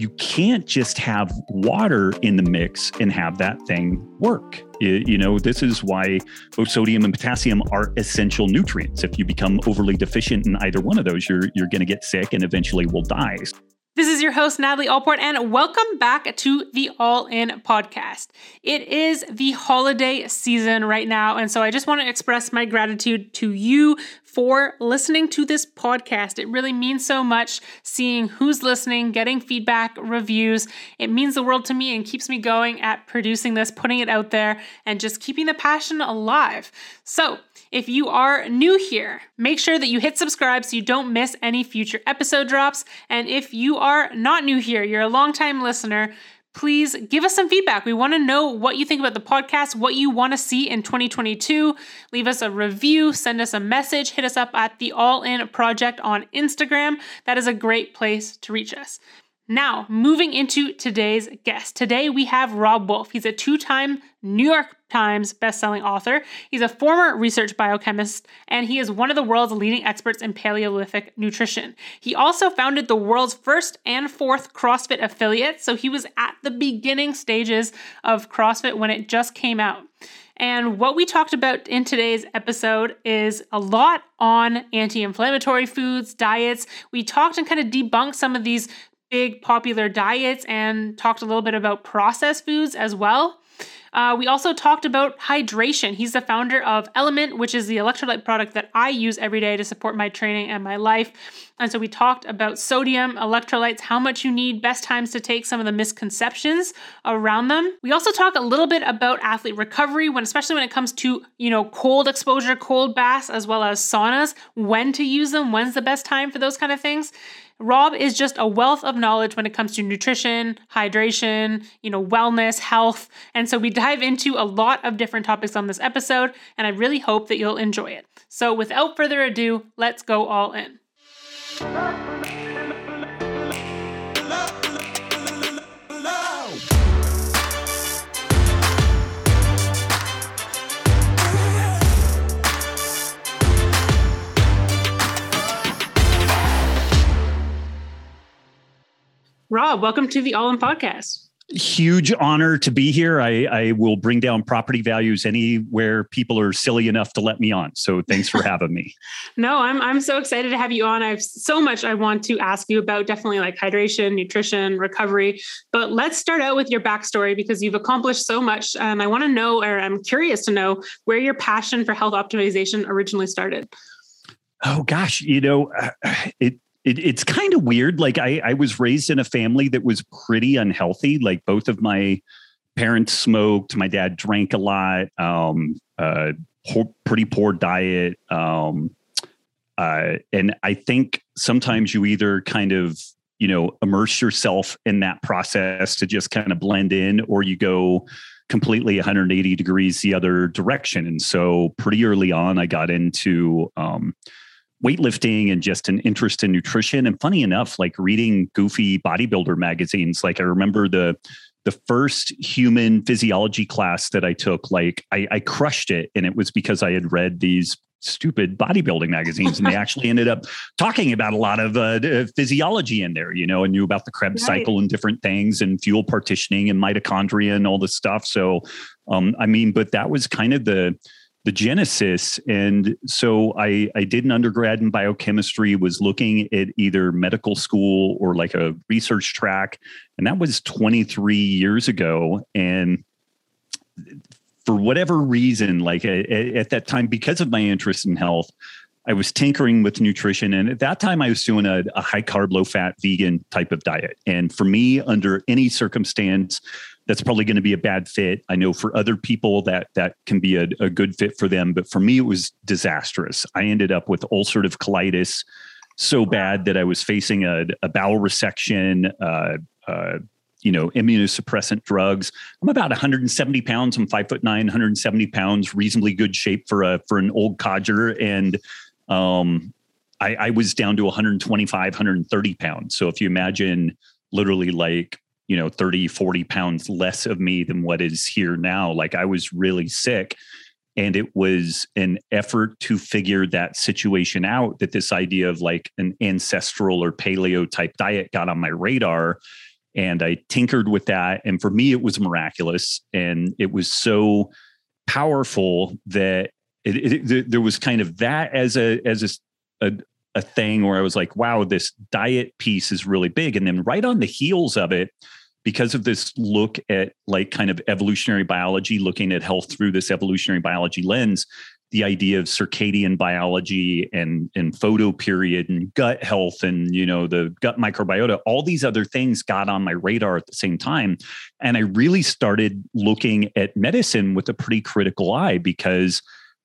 you can't just have water in the mix and have that thing work. You, you know, this is why both sodium and potassium are essential nutrients. If you become overly deficient in either one of those, you're you're going to get sick and eventually will die. This is your host, Natalie Allport, and welcome back to the All In podcast. It is the holiday season right now, and so I just want to express my gratitude to you for listening to this podcast. It really means so much seeing who's listening, getting feedback, reviews. It means the world to me and keeps me going at producing this, putting it out there, and just keeping the passion alive. So, if you are new here, make sure that you hit subscribe so you don't miss any future episode drops. And if you are not new here, you're a longtime listener, please give us some feedback. We want to know what you think about the podcast, what you want to see in 2022. Leave us a review, send us a message, hit us up at the All In Project on Instagram. That is a great place to reach us. Now, moving into today's guest. Today we have Robb Wolf. He's a two time New York Times bestselling author. He's a former research biochemist, and he is one of the world's leading experts in Paleolithic nutrition. He also founded the world's first and fourth CrossFit affiliate, so he was at the beginning stages of CrossFit when it just came out. And what we talked about in today's episode is a lot on anti inflammatory foods, diets. We talked and kind of debunked some of these big popular diets and talked a little bit about processed foods as well. Uh, we also talked about hydration. He's the founder of LMNT, which is the electrolyte product that I use every day to support my training and my life. And so we talked about sodium, electrolytes, how much you need, best times to take, some of the misconceptions around them. We also talk a little bit about athlete recovery, when especially when it comes to you know cold exposure, cold baths, as well as saunas, when to use them, when's the best time for those kind of things. Robb is just a wealth of knowledge when it comes to nutrition, hydration, you know, wellness, health. And so we dive into a lot of different topics on this episode, and I really hope that you'll enjoy it. So without further ado, let's go all in. Robb, welcome to the All In Podcast. Huge honor to be here. I, I will bring down property values anywhere people are silly enough to let me on. So thanks for having me. no, I'm I'm so excited to have you on. I have so much I want to ask you about, definitely like hydration, nutrition, recovery. But let's start out with your backstory because you've accomplished so much. And I want to know, or I'm curious to know, where your passion for health optimization originally started. Oh gosh, you know, uh, it it, it's kind of weird. Like I, I was raised in a family that was pretty unhealthy. Like both of my parents smoked. My dad drank a lot. Um, uh, poor, pretty poor diet. Um, uh, and I think sometimes you either kind of you know immerse yourself in that process to just kind of blend in, or you go completely 180 degrees the other direction. And so pretty early on, I got into um, weightlifting and just an interest in nutrition. And funny enough, like reading goofy bodybuilder magazines, like I remember the the first human physiology class that I took, like I, I crushed it. And it was because I had read these stupid bodybuilding magazines and they actually ended up talking about a lot of uh, physiology in there you know and knew about the krebs right. cycle and different things and fuel partitioning and mitochondria and all this stuff so um, i mean but that was kind of the the genesis. And so I, I did an undergrad in biochemistry, was looking at either medical school or like a research track. And that was 23 years ago. And for whatever reason, like at, at that time, because of my interest in health, I was tinkering with nutrition. And at that time, I was doing a, a high carb, low fat, vegan type of diet. And for me, under any circumstance, that's probably going to be a bad fit. I know for other people that that can be a, a good fit for them, but for me it was disastrous. I ended up with ulcerative colitis so bad that I was facing a, a bowel resection. Uh, uh, you know, immunosuppressant drugs. I'm about 170 pounds. I'm five foot nine, 170 pounds, reasonably good shape for a for an old codger. And um, I, I was down to 125, 130 pounds. So if you imagine literally like you know 30 40 pounds less of me than what is here now like i was really sick and it was an effort to figure that situation out that this idea of like an ancestral or paleo type diet got on my radar And I tinkered with that. And for me, it was miraculous. And it was so powerful that it, it, it, there was kind of that as a as a, a, a thing where I was like, wow, this diet piece is really big. And then right on the heels of it, because of this look at like kind of evolutionary biology, looking at health through this evolutionary biology lens, the idea of circadian biology and and photoperiod and gut health and you know the gut microbiota all these other things got on my radar at the same time. And i really started looking at medicine with a pretty critical eye because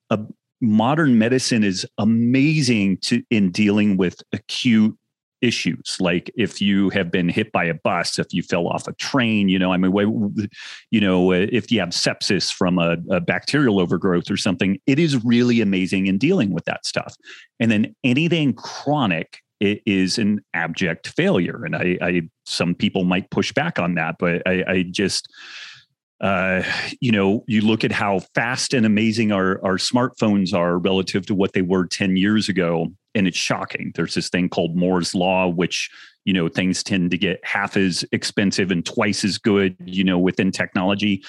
a, modern medicine is amazing to in dealing with acute issues. Like if you have been hit by a bus if you fell off a train you know i mean you know if you have sepsis from a, a, bacterial overgrowth or something it is really amazing in dealing with that stuff. And then anything chronic is an abject failure. And i, I some people might push back on that but i, I just uh, you know, you look at how fast and amazing our, our smartphones are relative to what they were 10 years ago. And it's shocking. There's this thing called Moore's Law, which, you know, things tend to get half as expensive and twice as good, you know, within technology.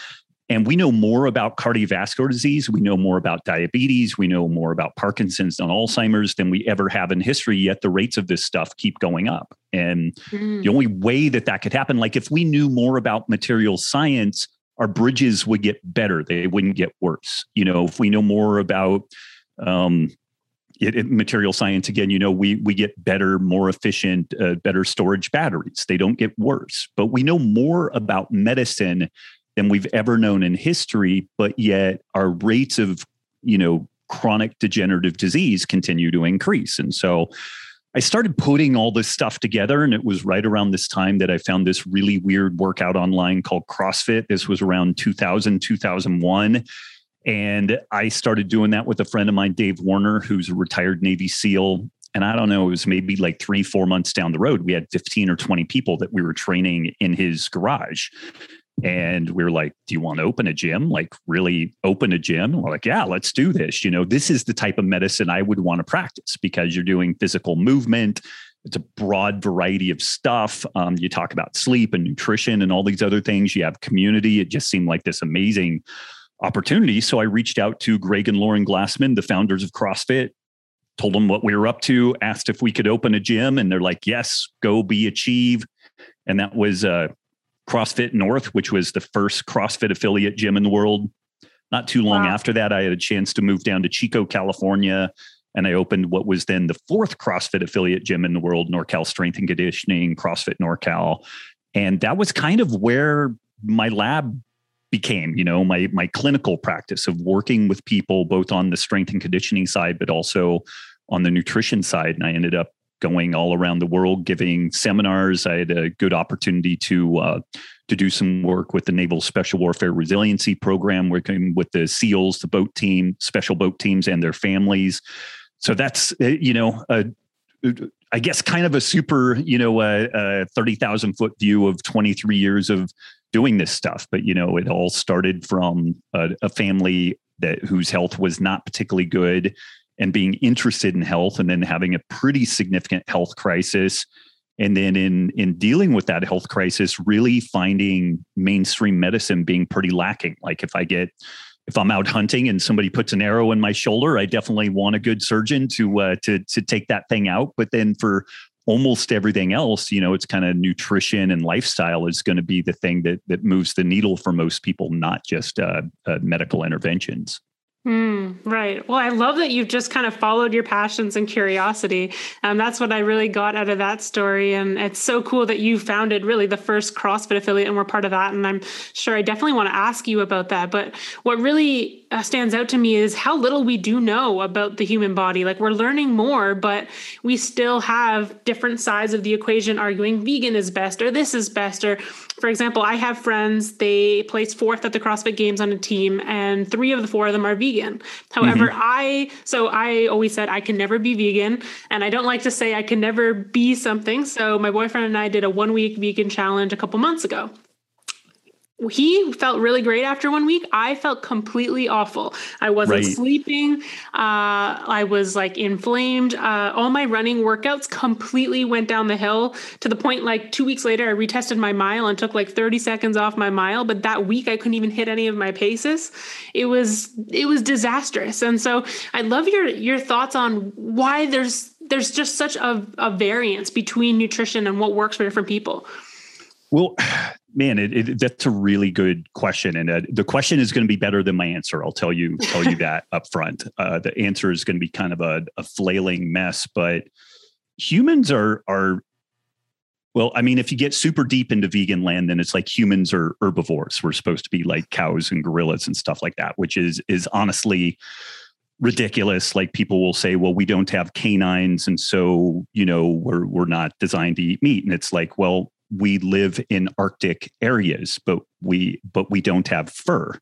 And we know more about cardiovascular disease. We know more about diabetes. We know more about Parkinson's and Alzheimer's than we ever have in history. Yet the rates of this stuff keep going up. And mm. the only way that that could happen, like if we knew more about material science, our bridges would get better. They wouldn't get worse. You know, if we know more about um, it, it, material science again, you know, we we get better, more efficient, uh, better storage batteries. They don't get worse. But we know more about medicine than we've ever known in history. But yet, our rates of you know chronic degenerative disease continue to increase. And so, I started putting all this stuff together, and it was right around this time that I found this really weird workout online called CrossFit. This was around 2000, 2001. And I started doing that with a friend of mine, Dave Werner, who's a retired Navy SEAL. And I don't know, it was maybe like three, four months down the road. We had 15 or 20 people that we were training in his garage. And we were like, Do you want to open a gym? Like, really open a gym? And we're like, Yeah, let's do this. You know, this is the type of medicine I would want to practice because you're doing physical movement. It's a broad variety of stuff. Um, you talk about sleep and nutrition and all these other things. You have community. It just seemed like this amazing opportunity. So I reached out to Greg and Lauren Glassman, the founders of CrossFit, told them what we were up to, asked if we could open a gym, and they're like, "Yes, go be achieve." And that was uh, CrossFit North, which was the first CrossFit affiliate gym in the world. Not too long wow. after that, I had a chance to move down to Chico, California, and I opened what was then the fourth CrossFit affiliate gym in the world, NorCal Strength and Conditioning, CrossFit NorCal. And that was kind of where my lab became, you know, my my clinical practice of working with people both on the strength and conditioning side, but also on the nutrition side. And I ended up going all around the world giving seminars. I had a good opportunity to uh, to do some work with the Naval Special Warfare Resiliency Program, working with the SEALs, the boat team, special boat teams, and their families. So that's uh, you know. Uh, I guess kind of a super, you know, a, a 30,000 foot view of 23 years of doing this stuff. But, you know, it all started from a, a family that whose health was not particularly good and being interested in health and then having a pretty significant health crisis and then in in dealing with that health crisis really finding mainstream medicine being pretty lacking like if i get if i'm out hunting and somebody puts an arrow in my shoulder i definitely want a good surgeon to uh, to to take that thing out but then for almost everything else you know it's kind of nutrition and lifestyle is going to be the thing that that moves the needle for most people not just uh, uh, medical interventions Mm, right. Well, I love that you've just kind of followed your passions and curiosity. Um, that's what I really got out of that story. And it's so cool that you founded really the first CrossFit affiliate and we're part of that. And I'm sure I definitely want to ask you about that. But what really uh, stands out to me is how little we do know about the human body. Like we're learning more, but we still have different sides of the equation arguing vegan is best or this is best. Or, for example, I have friends, they placed fourth at the CrossFit Games on a team, and three of the four of them are vegan. However, mm-hmm. I, so I always said I can never be vegan, and I don't like to say I can never be something. So my boyfriend and I did a one week vegan challenge a couple months ago. He felt really great after one week. I felt completely awful. I wasn't right. sleeping. Uh, I was like inflamed. Uh, all my running workouts completely went down the hill to the point like two weeks later, I retested my mile and took like 30 seconds off my mile. But that week, I couldn't even hit any of my paces. It was it was disastrous. And so I love your your thoughts on why there's there's just such a, a variance between nutrition and what works for different people. Well, man, it, it, that's a really good question, and uh, the question is going to be better than my answer. I'll tell you tell you that up front. Uh, the answer is going to be kind of a, a flailing mess, but humans are are well, I mean, if you get super deep into vegan land, then it's like humans are herbivores. We're supposed to be like cows and gorillas and stuff like that, which is is honestly ridiculous. Like people will say, well, we don't have canines, and so you know we're we're not designed to eat meat. And it's like, well, we live in arctic areas but we but we don't have fur.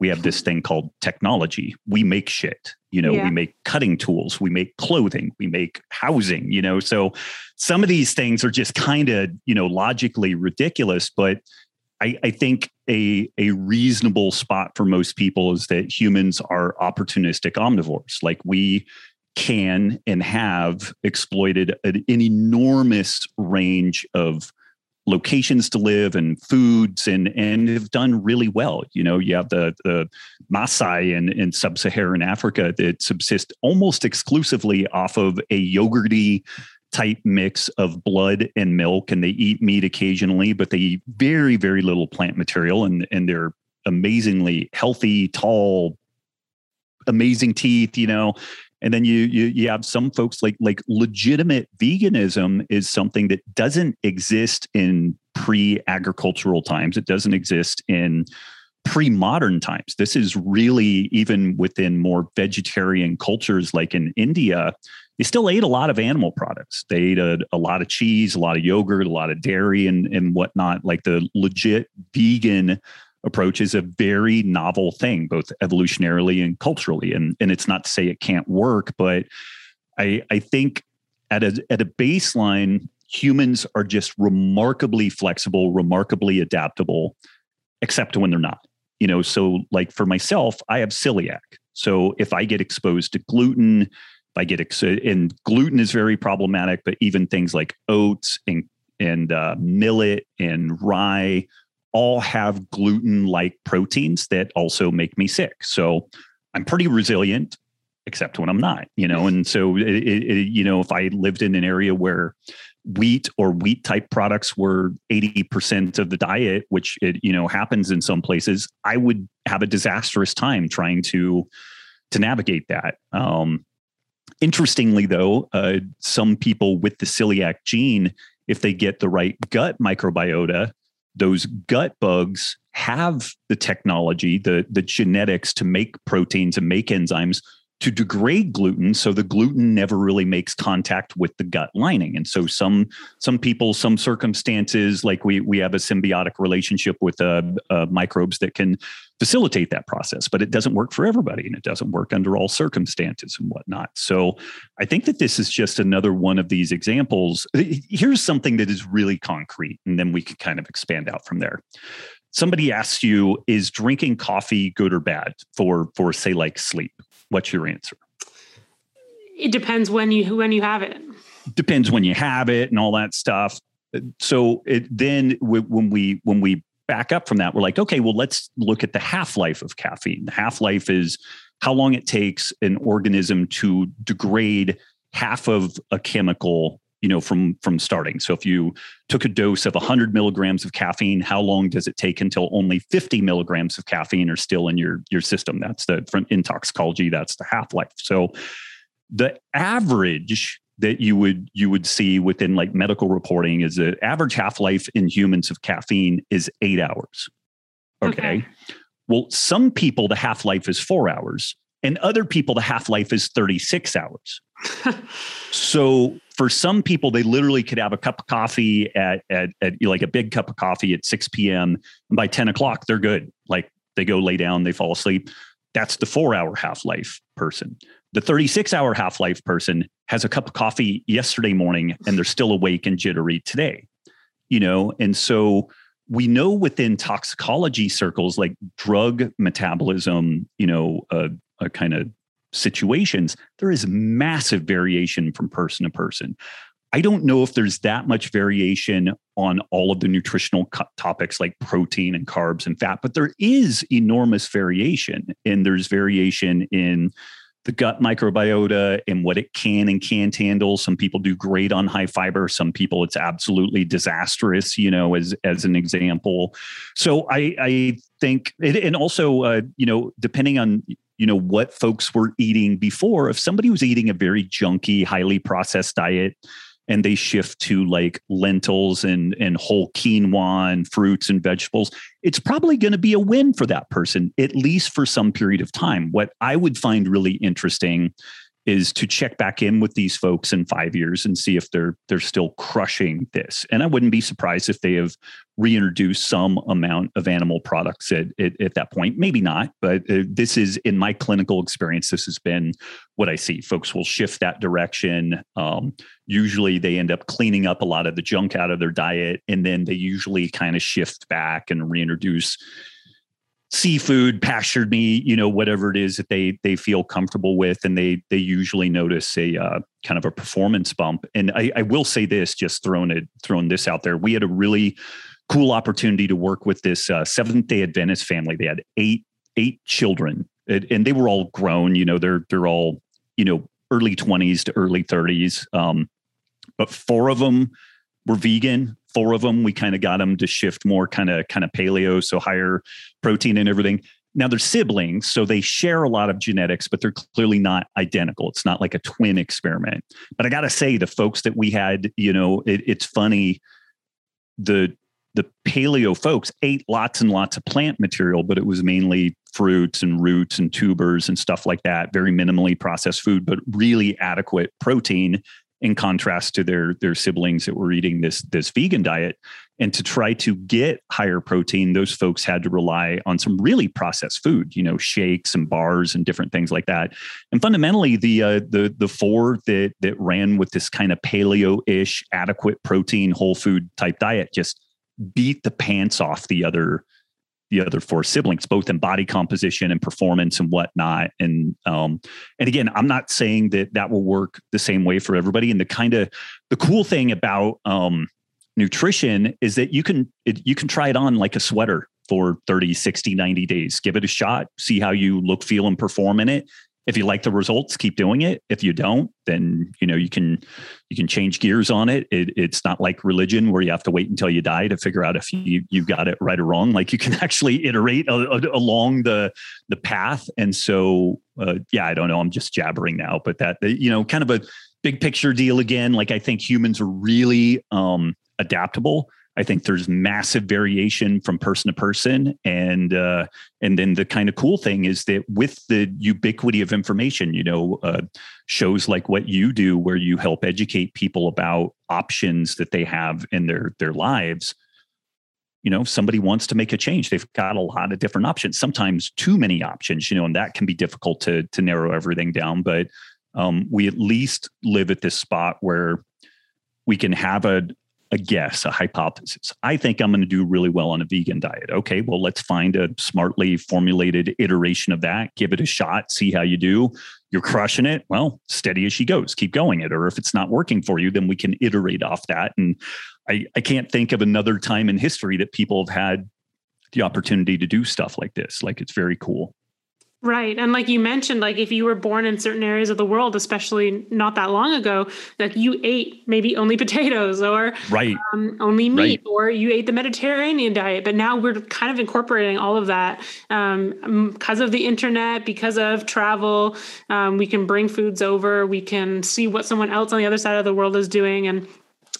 We have this thing called technology. We make shit you know yeah. we make cutting tools we make clothing we make housing you know? So some of these things are just kind of you know logically ridiculous but I, I think a, a reasonable spot for most people is that humans are opportunistic omnivores. Like we can and have exploited an, an enormous range of locations to live and foods and and have done really well. You know, you have the the Maasai in, in sub-Saharan Africa that subsist almost exclusively off of a yogurty type mix of blood and milk and they eat meat occasionally but they eat very very little plant material and and they're amazingly healthy tall amazing teeth you know and then you, you you have some folks like like legitimate veganism is something that doesn't exist in pre-agricultural times. It doesn't exist in pre-modern times. This is really even within more vegetarian cultures like in india they still ate a lot of animal products. They ate a, a lot of cheese a lot of yogurt a lot of dairy and and whatnot like the legit vegan approach is a very novel thing, both evolutionarily and culturally. And, and it's not to say it can't work, but I, I think at a, at a baseline, humans are just remarkably flexible, remarkably adaptable, except when they're not. You know, so like for myself, I have celiac. So if I get exposed to gluten, if I get ex- and gluten is very problematic, but even things like oats and and uh, millet and rye all have gluten like proteins that also make me sick. So I'm pretty resilient, except when I'm not, you know. And so, it, it, you know, if I lived in an area where wheat or wheat type products were 80% of the diet, which it, you know, happens in some places, I would have a disastrous time trying to to navigate that. Um, interestingly, though, uh, some people with the celiac gene, if they get the right gut microbiota, those gut bugs have the technology, the, the genetics to make proteins and make enzymes to degrade gluten so the gluten never really makes contact with the gut lining. And so some some people some circumstances like we we have a symbiotic relationship with uh, uh, microbes that can facilitate that process but it doesn't work for everybody and it doesn't work under all circumstances and whatnot. So i think that this is just another one of these examples. Here's something that is really concrete and then we can kind of expand out from there. Somebody asks you is drinking coffee good or bad for for say like sleep What's your answer? It depends when you when you have it. Depends when you have it and all that stuff. So it then when we when we back up from that, we're like, okay, well, let's look at the half life of caffeine. The half life is how long it takes an organism to degrade half of a chemical you know from from starting. So if you took a dose of 100 milligrams of caffeine how long does it take until only 50 milligrams of caffeine are still in your your system? That's the from in toxicology that's the half-life. So the average that you would you would see within like medical reporting is the average half-life in humans of caffeine is eight hours. Okay, okay. well some people the half-life is four hours and other people the half-life is 36 hours. So for some people, they literally could have a cup of coffee at, at, at like a big cup of coffee at 6 p.m. And by 10 o'clock, they're good. Like they go lay down, they fall asleep. That's the four hour half life person. The 36 hour half life person has a cup of coffee yesterday morning and they're still awake and jittery today. You know, and so we know within toxicology circles, like drug metabolism, you know, uh, a kind of situations, there is massive variation from person to person. I don't know if there's that much variation on all of the nutritional co- topics like protein and carbs and fat, but there is enormous variation. And there's variation in the gut microbiota and what it can and can't handle. Some people do great on high fiber. Some people it's absolutely disastrous, you know, as as an example. So I I think it, and also uh, you know, depending on you know what folks were eating before, if somebody was eating a very junky, highly processed diet, and they shift to like lentils and and whole quinoa and fruits and vegetables it's probably going to be a win for that person at least for some period of time. What i would find really interesting is to check back in with these folks in five years and see if they're they're still crushing this. And I wouldn't be surprised if they have reintroduced some amount of animal products at, at, at that point. Maybe not, but uh, this is in my clinical experience. This has been what I see. Folks will shift that direction. Um, usually, they end up cleaning up a lot of the junk out of their diet, and then they usually kind of shift back and reintroduce seafood, pastured meat, you know, whatever it is that they they feel comfortable with, and they they usually notice a uh, kind of a performance bump. And I, I will say this, just throwing it throwing this out there, we had a really cool opportunity to work with this uh, Seventh Day Adventist family. They had eight eight children, and they were all grown. You know, they're they're all you know early twenties to early thirties. Um, but four of them were vegan four of them we kind of got them to shift more kind of kind of paleo so higher protein and everything. Now they're siblings so they share a lot of genetics but they're clearly not identical. It's not like a twin experiment. But i gotta say the folks that we had you know it, it's funny the the paleo folks ate lots and lots of plant material but it was mainly fruits and roots and tubers and stuff like that very minimally processed food but really adequate protein in contrast to their their siblings that were eating this this vegan diet. And to try to get higher protein those folks had to rely on some really processed food you know shakes and bars and different things like that. And fundamentally the uh, the the four that that ran with this kind of paleo-ish adequate protein whole food type diet just beat the pants off the other the other four siblings, both in body composition and performance and whatnot. And um, and again, I'm not saying that that will work the same way for everybody. And the kind of the cool thing about um, nutrition is that you can it, you can try it on like a sweater for 30 60 90 days give it a shot see how you look feel and perform in it if you like the results keep doing it. If you don't then you know you can you can change gears on it. it. it's not like religion where you have to wait until you die to figure out if you you've got it right or wrong. Like you can actually iterate a, a, along the the path. And so uh, yeah i don't know. I'm just jabbering now but that you know kind of a big picture deal again. Like i think humans are really um adaptable I think there's massive variation from person to person, and uh, and then the kind of cool thing is that with the ubiquity of information, you know, uh, shows like what you do, where you help educate people about options that they have in their their lives. You know, if somebody wants to make a change, they've got a lot of different options. Sometimes too many options, you know, and that can be difficult to to narrow everything down. But um, we at least live at this spot where we can have a a guess, a hypothesis. I think I'm going to do really well on a vegan diet. Okay, well, let's find a smartly formulated iteration of that, give it a shot, see how you do. You're crushing it. Well, steady as she goes, keep going it. Or if it's not working for you, then we can iterate off that. And I, I can't think of another time in history that people have had the opportunity to do stuff like this. Like it's very cool. Right. And like you mentioned, like if you were born in certain areas of the world, especially not that long ago, like you ate maybe only potatoes or right. Um, only meat, right. or you ate the Mediterranean diet. But now we're kind of incorporating all of that um, because of the internet, because of travel. Um, we can bring foods over, we can see what someone else on the other side of the world is doing. And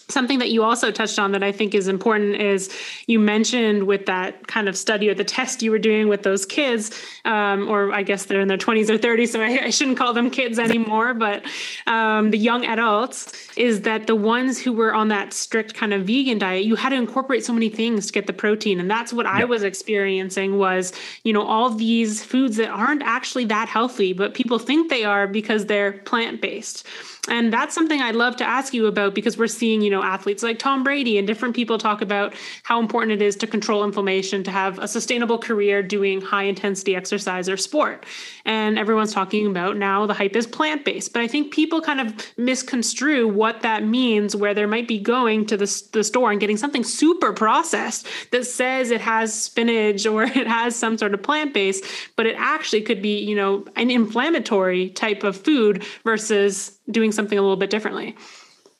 Something that you also touched on that I think is important is you mentioned with that kind of study or the test you were doing with those kids, um, or I guess they're in their 20s or 30s, so I, I shouldn't call them kids anymore, but um, the young adults, is that the ones who were on that strict kind of vegan diet, you had to incorporate so many things to get the protein. And that's what yep. I was experiencing was, you know, all these foods that aren't actually that healthy, but people think they are because they're plant based. And that's something I'd love to ask you about because we're seeing, you know, athletes like Tom Brady and different people talk about how important it is to control inflammation, to have a sustainable career doing high intensity exercise or sport. And everyone's talking about now the hype is plant based. But I think people kind of misconstrue what that means, where they might be going to the, the store and getting something super processed that says it has spinach or it has some sort of plant based, but it actually could be, you know, an inflammatory type of food versus doing something a little bit differently.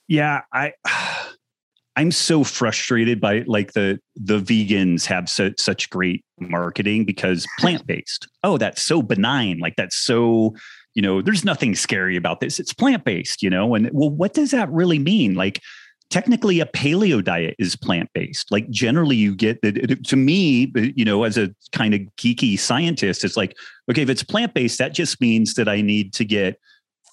Yeah, I I'm so frustrated by like the the vegans have so, such great marketing because plant based. Oh, that's so benign. Like that's so you know. There's nothing scary about this. It's plant based. You know, and well, what does that really mean? Like technically a paleo diet is plant based like generally you get that to me uh, you know as a kind of geeky scientist it's like okay if it's plant based that just means that i need to get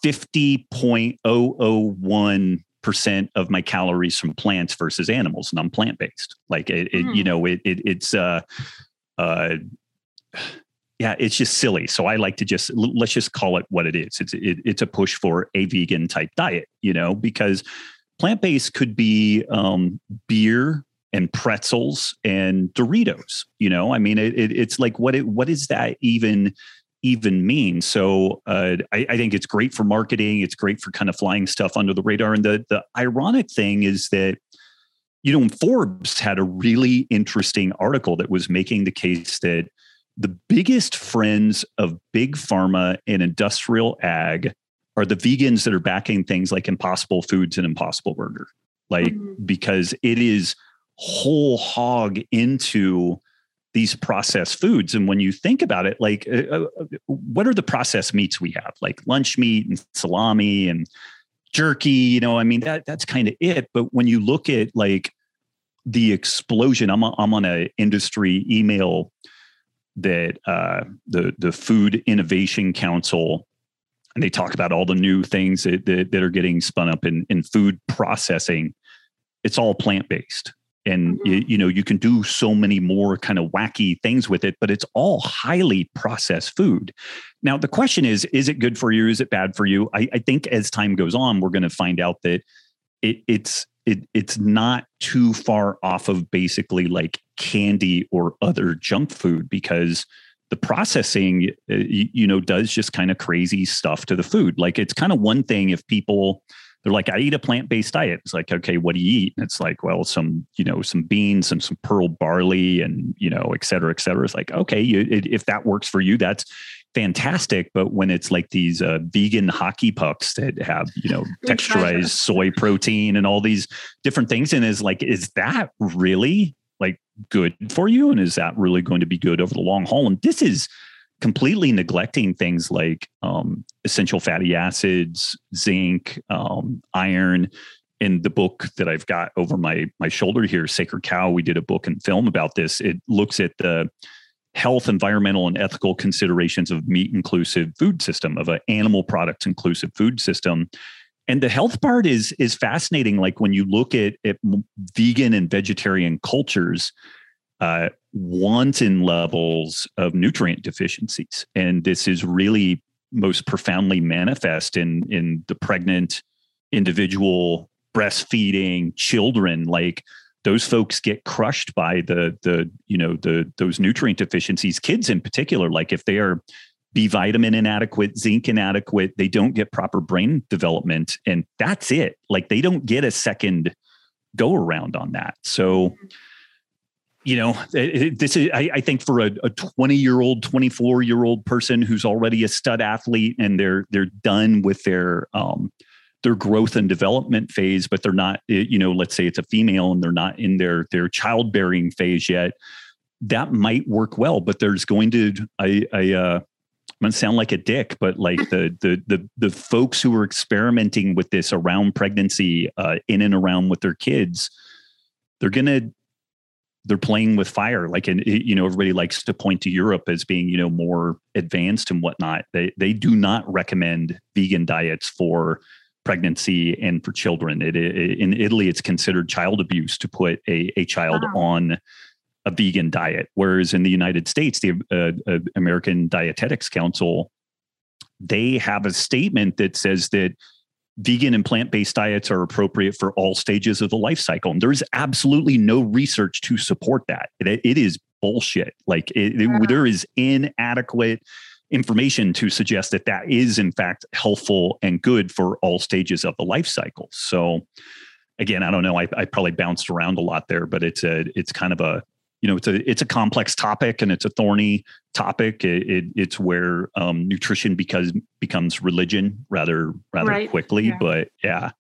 50.001 percent of my calories from plants versus animals and i'm plant based like it, it mm. you know it, it it's uh uh yeah it's just silly. So i like to just let's just call it what it is. It's it, it's a push for a vegan type diet you know because plant-based could be um, beer and pretzels and doritos you know? I mean it, it, it's like what it what is that even even mean. So uh, I, I, think it's great for marketing. It's great for kind of flying stuff under the radar. And the the ironic thing is that you know Forbes had a really interesting article that was making the case that the biggest friends of big pharma and industrial ag are the vegans that are backing things like Impossible Foods and Impossible Burger, like mm-hmm. because it is whole hog into these processed foods. And when you think about it, like, uh, uh, what are the processed meats we have? Like lunch meat and salami and jerky. You know, I mean that that's kind of it. But when you look at like the explosion, I'm I'm on a industry email that uh, the the Food Innovation Council and they talk about all the new things that, that, that, are getting spun up in, in food processing. It's all plant based and mm-hmm. you, you, know you can do so many more kind of wacky things with it but it's all highly processed food. Now the question is is it good for you? Is it bad for you? I, I think as time goes on we're going to find out that it, it's it, it's not too far off of basically like candy or other junk food because the processing uh, you, you know does just kind of crazy stuff to the food. Like it's kind of one thing if people they're like, I eat a plant based diet. It's like, okay, what do you eat? And it's like, well, some, you know, some beans and some pearl barley and, you know, et cetera, et cetera. It's like, okay, you, it, if that works for you, that's fantastic. But when it's like these uh, vegan hockey pucks that have, you know, texturized soy protein and all these different things, and is like, is that really like good for you? And is that really going to be good over the long haul? And this is, completely neglecting things like um, essential fatty acids, zinc, um, iron. In the book that I've got over my my shoulder here, Sacred Cow, we did a book and film about this. It looks at the health, environmental, and ethical considerations of meat inclusive food system, of an animal products inclusive food system. And the health part is is fascinating. Like when you look at, at vegan and vegetarian cultures, uh, wanton levels of nutrient deficiencies. And this is really most profoundly manifest in, in the pregnant individual breastfeeding children. Like those folks get crushed by the, the, you know, the, those nutrient deficiencies, kids in particular, like if they are B vitamin inadequate, zinc inadequate, they don't get proper brain development. And that's it. Like they don't get a second go around on that. So, mm-hmm you know, this is, I, I think for a 20 year old, 24 year old person who's already a stud athlete and they're, they're done with their, um, their growth and development phase, but they're not, you know, let's say it's a female and they're not in their, their childbearing phase yet. That might work well, but there's going to, I, I, uh, I'm gonna sound like a dick, but like the the the the folks who are experimenting with this around pregnancy, uh, in and around with their kids, they're gonna they're playing with fire. Like, and you know, everybody likes to point to Europe as being you know more advanced and whatnot. They they do not recommend vegan diets for pregnancy and for children. It, it, in Italy, it's considered child abuse to put a a child wow. on a vegan diet, whereas in the United States, the uh, uh, American Dietetics Council they have a statement that says that vegan and plant-based diets are appropriate for all stages of the life cycle. And there's absolutely no research to support that. It, it is bullshit. Like it, yeah. it, there is inadequate information to suggest that that is in fact helpful and good for all stages of the life cycle. So again i don't know. I, I probably bounced around a lot there but it's a it's kind of a you know it's a it's a complex topic and it's a thorny topic it, it it's where um, nutrition because becomes religion rather rather right. quickly yeah. but yeah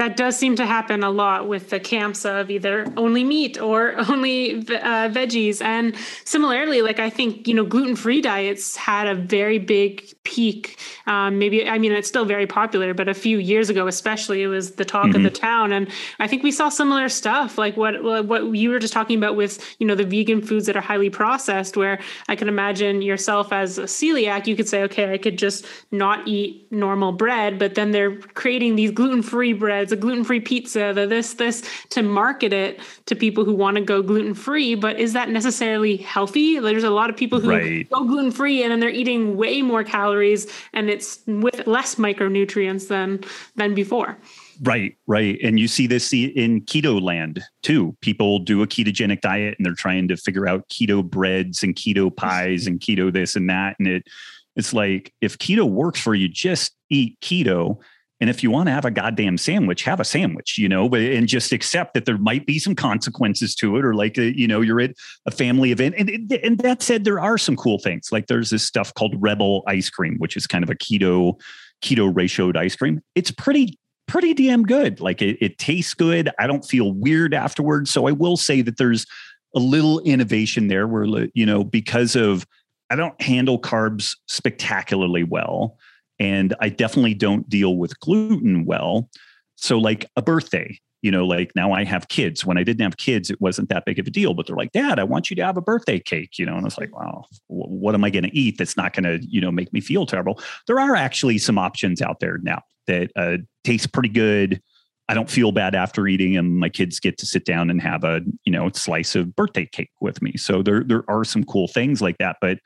that does seem to happen a lot with the camps of either only meat or only uh, veggies. And similarly, like I think, you know, gluten free diets had a very big peak. Um, maybe, I mean, it's still very popular, but a few years ago, especially, it was the talk mm-hmm. of the mm-hmm. town. And I think we saw similar stuff like what, what you were just talking about with, you know, the vegan foods that are highly processed, where I can imagine yourself as a celiac, you could say, okay, I could just not eat normal bread, but then they're creating these gluten free breads it's a gluten-free pizza, the this, this to market it to people who want to go gluten-free. But is that necessarily healthy? There's a lot of people who right. go gluten-free and then they're eating way more calories and it's with less micronutrients than than before. Right, right. And you see this in keto land too. People do a ketogenic diet and they're trying to figure out keto breads and keto pies and keto this and that. And it it's like if keto works for you, just eat keto and if you want to have a goddamn sandwich, have a sandwich, you know, and just accept that there might be some consequences to it, or like uh, you know, you're at a family event. And and that said, there are some cool things. Like there's this stuff called Rebel ice cream, which is kind of a keto keto ratioed ice cream. It's pretty pretty damn good. Like it, it tastes good. I don't feel weird afterwards. So I will say that there's a little innovation there where you know because of I don't handle carbs spectacularly well and I definitely don't deal with gluten well. So, like a birthday, you know, like now I have kids. When I didn't have kids, it wasn't that big of a deal, but they're like, Dad, I want you to have a birthday cake, you know, and it's like, wow, what am I going to eat that's not going to, you know, make me feel terrible? There are actually some options out there now that uh, taste pretty good. I don't feel bad after eating and my kids get to sit down and have a, you know, slice of birthday cake with me. So there, there are some cool things like that, but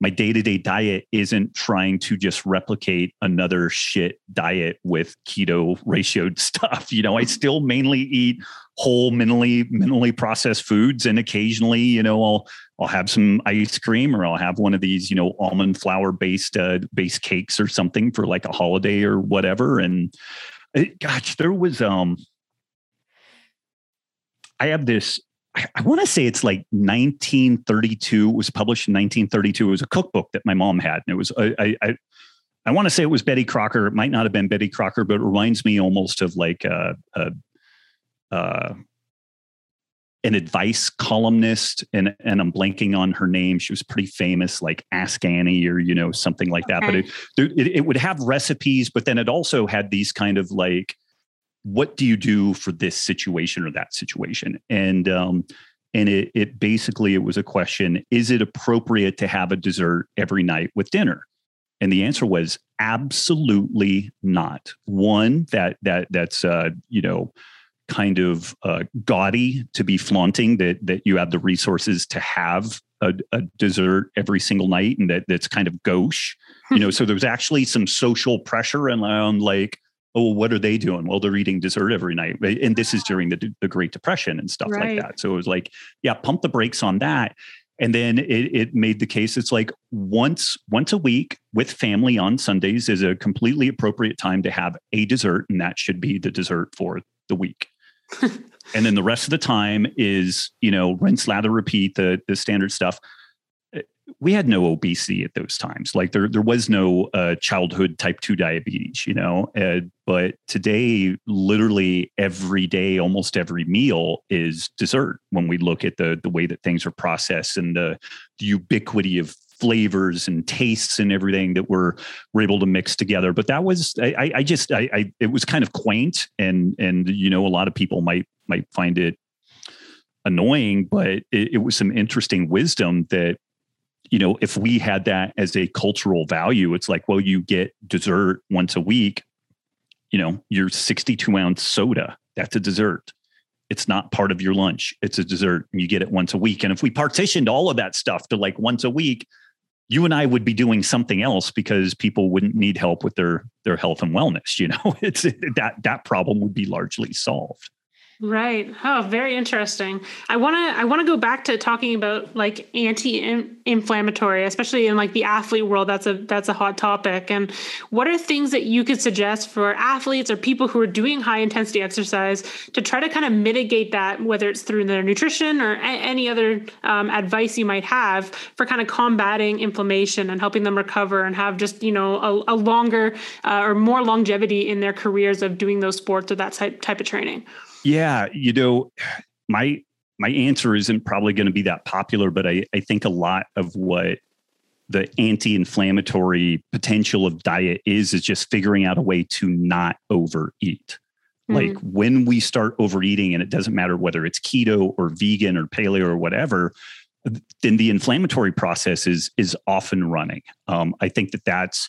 my day-to-day diet isn't trying to just replicate another shit diet with keto ratioed stuff you know? I still mainly eat whole minimally minimally processed foods and occasionally you know i'll i'll have some ice cream or i'll have one of these you know almond flour based uh based cakes or something for like a holiday or whatever and it, gosh there was um i have this I, I want to say it's like 1932. It was published in 1932. It was a cookbook that my mom had, and it was I I, I want to say it was Betty Crocker. It might not have been Betty Crocker, but it reminds me almost of like a, a, a an advice columnist and and I'm blanking on her name. She was pretty famous, like Ask Annie or you know something like that. But it, it, it would have recipes, but then it also had these kind of like what do you do for this situation or that situation? And um, and it, it basically it was a question is it appropriate to have a dessert every night with dinner? And the answer was absolutely not. One that that that's uh, you know kind of uh, gaudy to be flaunting that that you have the resources to have a, a dessert every single night and that that's kind of gauche. You know so there's actually some social pressure around like oh, what are they doing? Well, they're eating dessert every night. And this is during the, the Great Depression and stuff right. like that. So it was like, yeah, pump the brakes on that. And then it, it made the case it's like once once a week with family on Sundays is a completely appropriate time to have a dessert, and that should be the dessert for the week. and then the rest of the time is you know rinse, lather, repeat the the standard stuff we had no obesity at those times. Like there, there was no uh, childhood type two diabetes, you know. Uh, but today, literally every day, almost every meal is dessert. When we look at the the way that things are processed and the, the ubiquity of flavors and tastes and everything that we're we're able to mix together. But that was I, I just I, I it was kind of quaint and and you know a lot of people might might find it annoying, but it, it was some interesting wisdom that you know, if we had that as a cultural value, it's like, well, you get dessert once a week, you know, your 62 ounce soda, that's a dessert. It's not part of your lunch. It's a dessert and you get it once a week. And if we partitioned all of that stuff to like once a week, you and I would be doing something else because people wouldn't need help with their their health and wellness. You know, it's that that problem would be largely solved. Right. Oh, very interesting. I want to I want to go back to talking about like anti-inflammatory, especially in like the athlete world. That's a that's a hot topic. And what are things that you could suggest for athletes or people who are doing high intensity exercise to try to kind of mitigate that, whether it's through their nutrition or a- any other um, advice you might have for kind of combating inflammation and helping them recover and have just you know a, a longer uh, or more longevity in their careers of doing those sports or that type type of training. Yeah, you know, my my answer isn't probably going to be that popular, but I, I think a lot of what the anti-inflammatory potential of diet is is just figuring out a way to not overeat. Mm-hmm. Like when we start overeating, and it doesn't matter whether it's keto or vegan or paleo or whatever, then the inflammatory process is is often running. Um, I think that that's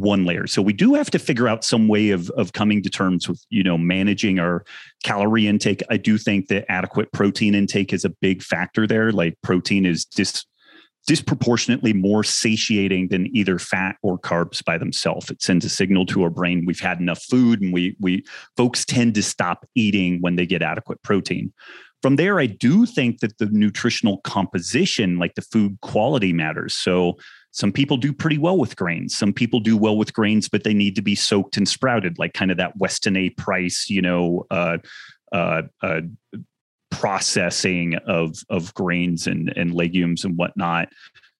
one layer. So we do have to figure out some way of of coming to terms with you know managing our calorie intake. I do think that adequate protein intake is a big factor there. Like protein is dis disproportionately more satiating than either fat or carbs by themselves. It sends a signal to our brain we've had enough food, and we we folks tend to stop eating when they get adequate protein. From there, I do think that the nutritional composition, like the food quality, matters. So some people do pretty well with grains. Some people do well with grains, but they need to be soaked and sprouted, like kind of that Weston A. Price, you know, uh, uh, uh, processing of of grains and and legumes and whatnot.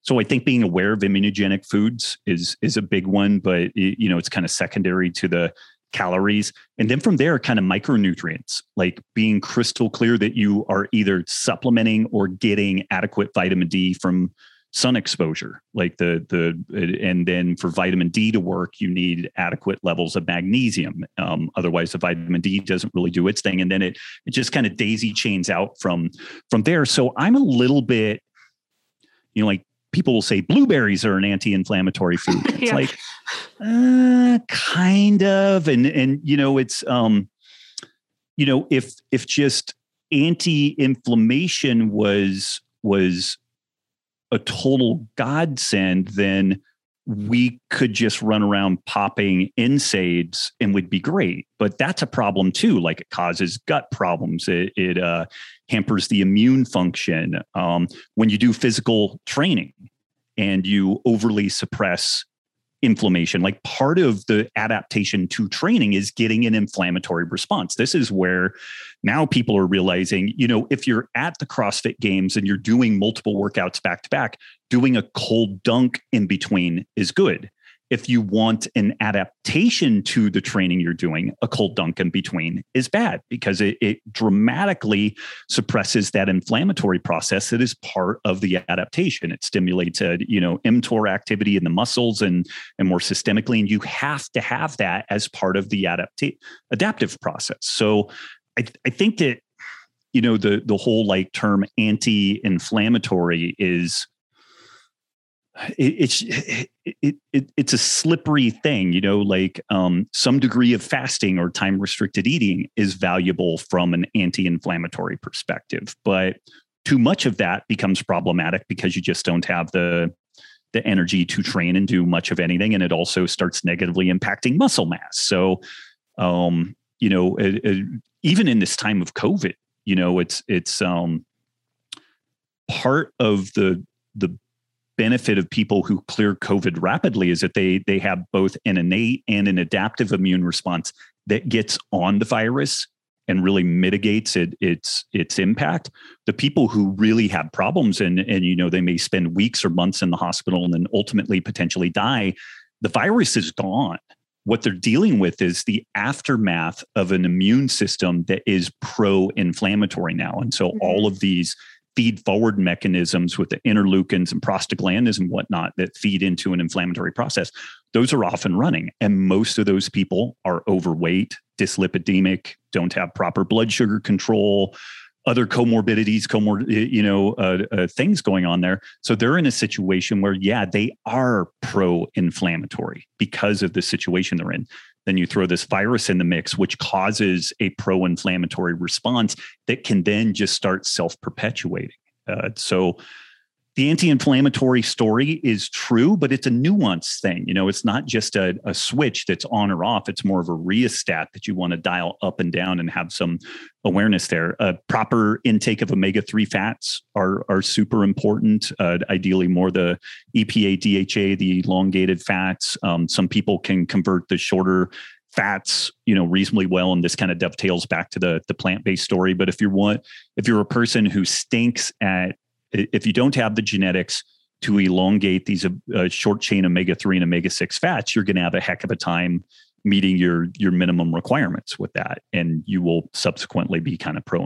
So I think being aware of immunogenic foods is is a big one, but it, you know it's kind of secondary to the calories. And then from there, kind of micronutrients, like being crystal clear that you are either supplementing or getting adequate vitamin D from sun exposure like the the and then for vitamin d to work you need adequate levels of magnesium. Um, otherwise the vitamin d doesn't really do its thing. And then it it just kind of daisy chains out from from there. So i'm a little bit you know like people will say blueberries are an anti-inflammatory food. It's yeah. like uh, kind of. And and you know it's um you know if if just anti-inflammation was was a total godsend, then we could just run around popping NSAIDs and would be great. But that's a problem too. Like it causes gut problems. It, it uh, hampers the immune function. Um, when you do physical training and you overly suppress inflammation. Like part of the adaptation to training is getting an inflammatory response. This is where now people are realizing, you know, if you're at the CrossFit games and you're doing multiple workouts back to back, doing a cold dunk in between is good if you want an adaptation to the training you're doing, a cold dunk in between is bad because it, it, dramatically suppresses that inflammatory process that is part of the adaptation. It stimulates a, you know, mTOR activity in the muscles and, and more systemically. And you have to have that as part of the adapta- adaptive process. So I, I think that, you know, the the whole like term anti-inflammatory is it's it, it, it's a slippery thing you know like um, some degree of fasting or time restricted eating is valuable from an anti-inflammatory perspective but too much of that becomes problematic because you just don't have the the energy to train and do much of anything and it also starts negatively impacting muscle mass. So um you know it, it, even in this time of covid you know it's it's um part of the the benefit of people who clear COVID rapidly is that they they have both an innate and an adaptive immune response that gets on the virus and really mitigates it, its its impact. The people who really have problems and and you know they may spend weeks or months in the hospital and then ultimately potentially die, the virus is gone. What they're dealing with is the aftermath of an immune system that is pro-inflammatory now, and so mm-hmm. all of these feed forward mechanisms with the interleukins and prostaglandins and whatnot that feed into an inflammatory process, those are often running. And most of those people are overweight, dyslipidemic, don't have proper blood sugar control, other comorbidities, comor you know, uh, uh, things going on there. So they're in a situation where, yeah, they are pro-inflammatory because of the situation they're in. Then you throw this virus in the mix, which causes a pro inflammatory response that can then just start self perpetuating. Uh, so the anti-inflammatory story is true, but it's a nuanced thing. You know, it's not just a, a switch that's on or off. It's more of a rheostat that you want to dial up and down and have some awareness there. A proper intake of omega-3 fats are, are super important. Uh, ideally, more the EPA, DHA, the elongated fats. Um, some people can convert the shorter fats you know reasonably well and this kind of dovetails back to the the plant-based story but if you're one if you're a person who stinks at if you don't have the genetics to elongate these uh, short chain omega 3 and omega 6 fats, you're going to have a heck of a time meeting your your minimum requirements with that and you will subsequently be kind of pro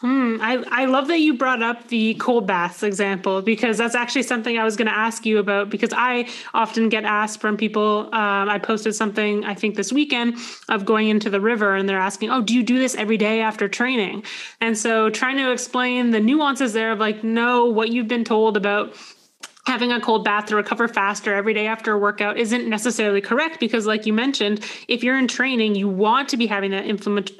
Hmm. I, I love that you brought up the cold baths example because that's actually something I was going to ask you about because I often get asked from people. Um, I posted something, I think this weekend, of going into the river and they're asking, Oh, do you do this every day after training? And so trying to explain the nuances there of like, no, what you've been told about having a cold bath to recover faster every day after a workout isn't necessarily correct because like you mentioned if you're in training you want to be having that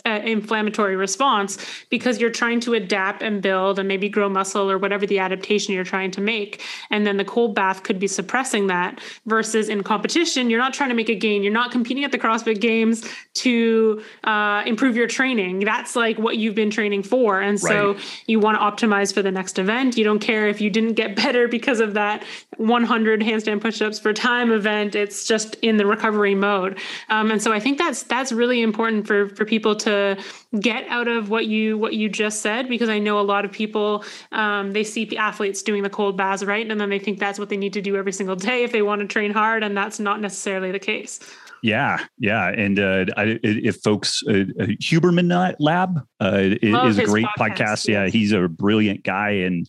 uh, inflammatory response because you're trying to adapt and build and maybe grow muscle or whatever the adaptation you're trying to make. And then the cold bath could be suppressing that versus in competition you're not trying to make a gain. You're not competing at the crossfit games to uh, improve your training. That's like what you've been training for. And so right. you want to optimize for the next event. You don't care if you didn't get better because of that that 100 handstand push-ups per time event. It's just in the recovery mode, um, and so I think that's that's really important for for people to get out of what you what you just said because I know a lot of people um, they see athletes doing the cold baths right, and then they think that's what they need to do every single day if they want to train hard, and that's not necessarily the case. Yeah, yeah, and uh, I, if folks, uh, uh Huberman Lab uh, is a great podcast. podcast. Yeah, he's a brilliant guy, and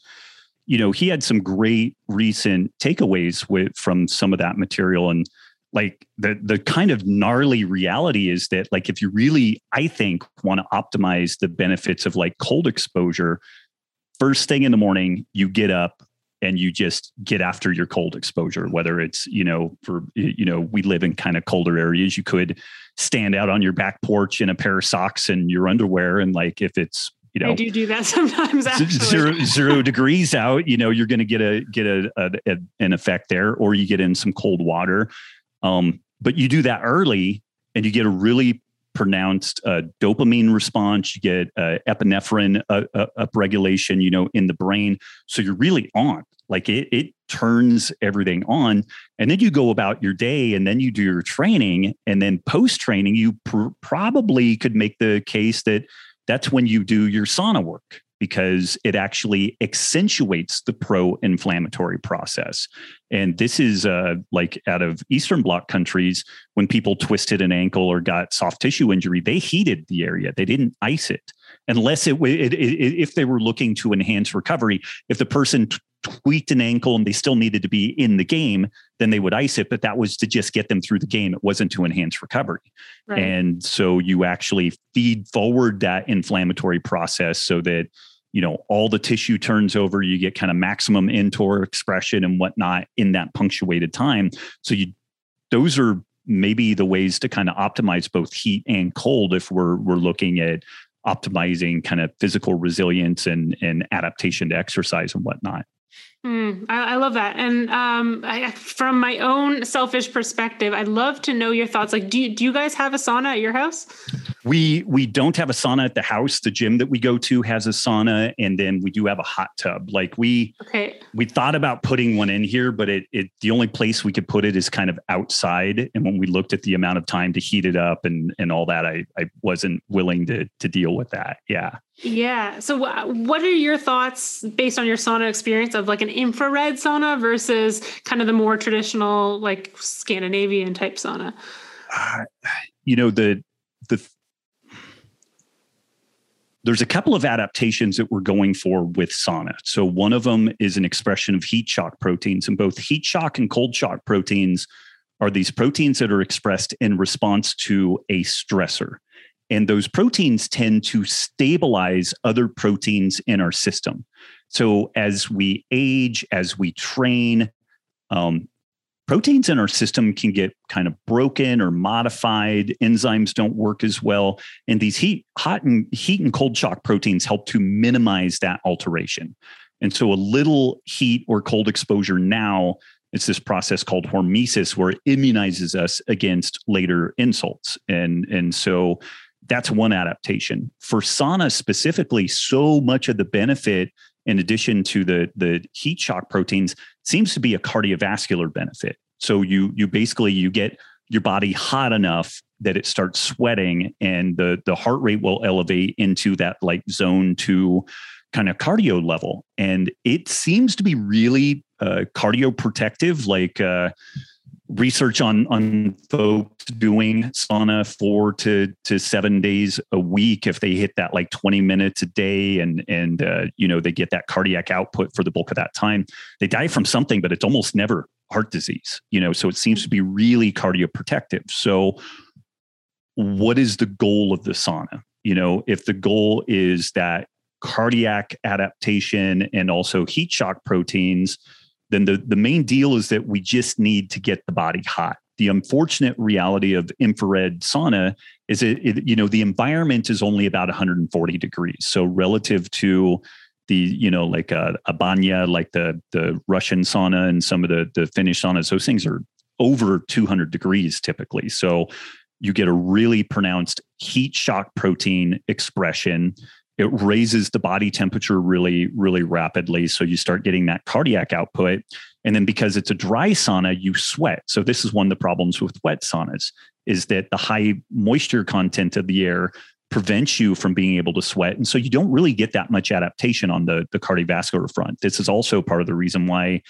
you know, he had some great recent takeaways with from some of that material. And like the the kind of gnarly reality is that like if you really, I think, want to optimize the benefits of like cold exposure, first thing in the morning, you get up and you just get after your cold exposure whether it's you know for you know we live in kind of colder areas you could stand out on your back porch in a pair of socks and your underwear and like if it's you know, I do do that sometimes. Actually. Zero, zero degrees out, you know, you're going to get a get a, a, a, an effect there, or you get in some cold water. Um, but you do that early, and you get a really pronounced uh, dopamine response. You get uh, epinephrine uh, uh upregulation, you know, in the brain. So you're really on. Like it, it turns everything on, and then you go about your day, and then you do your training, and then post training, you pr- probably could make the case that that's when you do your sauna work because it actually accentuates the pro inflammatory process. And this is uh, like out of Eastern Bloc countries, when people twisted an ankle or got soft tissue injury, they heated the area, they didn't ice it. Unless it, it, it if they were looking to enhance recovery, if the person tweaked an ankle and they still needed to be in the game, then they would ice it. But that was to just get them through the game. It wasn't to enhance recovery. Right. And so you actually feed forward that inflammatory process so that you know all the tissue turns over you get kind of maximum mTOR expression and whatnot in that punctuated time so you those are maybe the ways to kind of optimize both heat and cold if we're we're looking at optimizing kind of physical resilience and and adaptation to exercise and whatnot Mm, I, I, love that. And um, I, from my own selfish perspective, I'd love to know your thoughts. Like, do you, do you guys have a sauna at your house? We we don't have a sauna at the house. The gym that we go to has a sauna, and then we do have a hot tub. Like we okay. we thought about putting one in here, but it it the only place we could put it is kind of outside. And when we looked at the amount of time to heat it up and and all that, I I wasn't willing to to deal with that. Yeah. Yeah. So, what are your thoughts based on your sauna experience of like an infrared sauna versus kind of the more traditional, like Scandinavian type sauna? Uh, you know the the there's a couple of adaptations that we're going for with sauna. So one of them is an expression of heat shock proteins, and both heat shock and cold shock proteins are these proteins that are expressed in response to a stressor. And those proteins tend to stabilize other proteins in our system. So as we age, as we train, um, proteins in our system can get kind of broken or modified. Enzymes don't work as well, and these heat, hot and heat and cold shock proteins help to minimize that alteration. And so a little heat or cold exposure now, it's this process called hormesis where it immunizes us against later insults. And, and so that's one adaptation. For sauna specifically, so much of the benefit, in addition to the, the heat shock proteins, seems to be a cardiovascular benefit. So you you basically you get your body hot enough that it starts sweating and the the heart rate will elevate into that like zone two kind of cardio level and it seems to be really uh, cardio protective like uh, research on on folks doing sauna four to to seven days a week. If they hit that like 20 minutes a day and and uh, you know they get that cardiac output for the bulk of that time they die from something but it's almost never heart disease you know so it seems to be really cardioprotective. So what is the goal of the sauna? You know if the goal is that cardiac adaptation and also heat shock proteins then the, the main deal is that we just need to get the body hot. The unfortunate reality of infrared sauna is it, it you know the environment is only about 140 degrees. So relative to the you know like a, a banya, like the the Russian sauna and some of the the Finnish saunas, those things are over 200 degrees typically. So you get a really pronounced heat shock protein expression it raises the body temperature really really rapidly. So you start getting that cardiac output. And then because it's a dry sauna you sweat. So this is one of the problems with wet saunas is that the high moisture content of the air prevents you from being able to sweat. And so you don't really get that much adaptation on the the cardiovascular front. This is also part of the reason why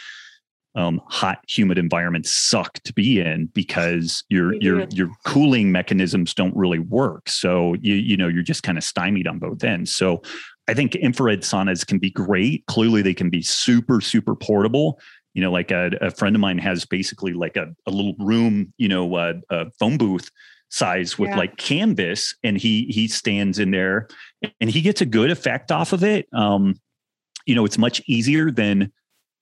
um, hot, humid environments suck to be in because your your your cooling mechanisms don't really work. So you you know you're just kind of stymied on both ends. So I think infrared saunas can be great. Clearly, they can be super super portable. You know, like a, a friend of mine has basically like a, a little room, you know, a, a phone booth size with yeah. like canvas, and he he stands in there, and he gets a good effect off of it. Um, you know, it's much easier than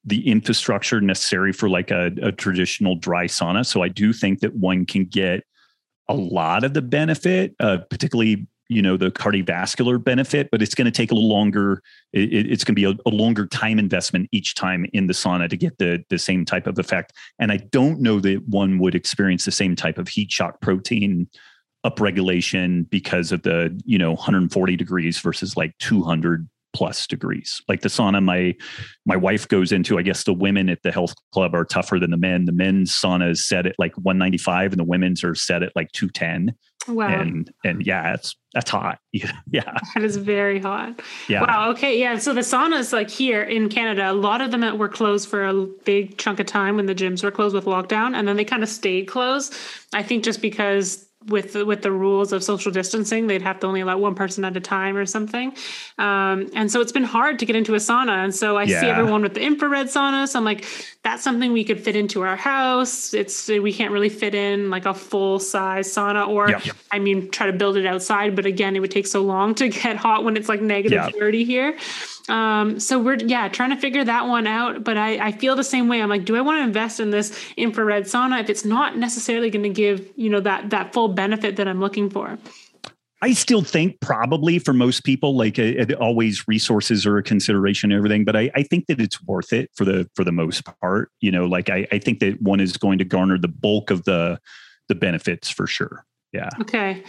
the infrastructure necessary for like a, a, traditional dry sauna. So I do think that one can get a lot of the benefit, uh, particularly you know the cardiovascular benefit, but it's going to take a little longer. It, it's going to be a, a, longer time investment each time in the sauna to get the the same type of effect. And I don't know that one would experience the same type of heat shock protein upregulation because of the you know 140 degrees versus like 200 plus degrees. Like the sauna my my wife goes into, I guess the women at the health club are tougher than the men. The men's sauna is set at like 195 and the women's are set at like 210. Wow. And and yeah, it's that's hot. Yeah. That is very hot. Yeah. Wow. Okay. Yeah. So the saunas like here in Canada, a lot of them were closed for a big chunk of time when the gyms were closed with lockdown. And then they kind of stayed closed. I think just because with the, with the rules of social distancing, they'd have to only allow one person at a time or something. Um, and so it's been hard to get into a sauna. And so I yeah. see everyone with the infrared sauna. So I'm like, that's something we could fit into our house. It's we can't really fit in like a full size sauna, or yep. I mean, try to build it outside. But again, it would take so long to get hot when it's like negative yep. 30 here. Um, so we're yeah trying to figure that one out. But I, I feel the same way. I'm like, do I want to invest in this infrared sauna if it's not necessarily going to give you know that that full benefit that I'm looking for? I still think probably for most people, like it, always resources are a consideration and everything, but I, I, think that it's worth it for the for the most part. You know, like I, I think that one is going to garner the bulk of the the benefits for sure. Yeah. Okay.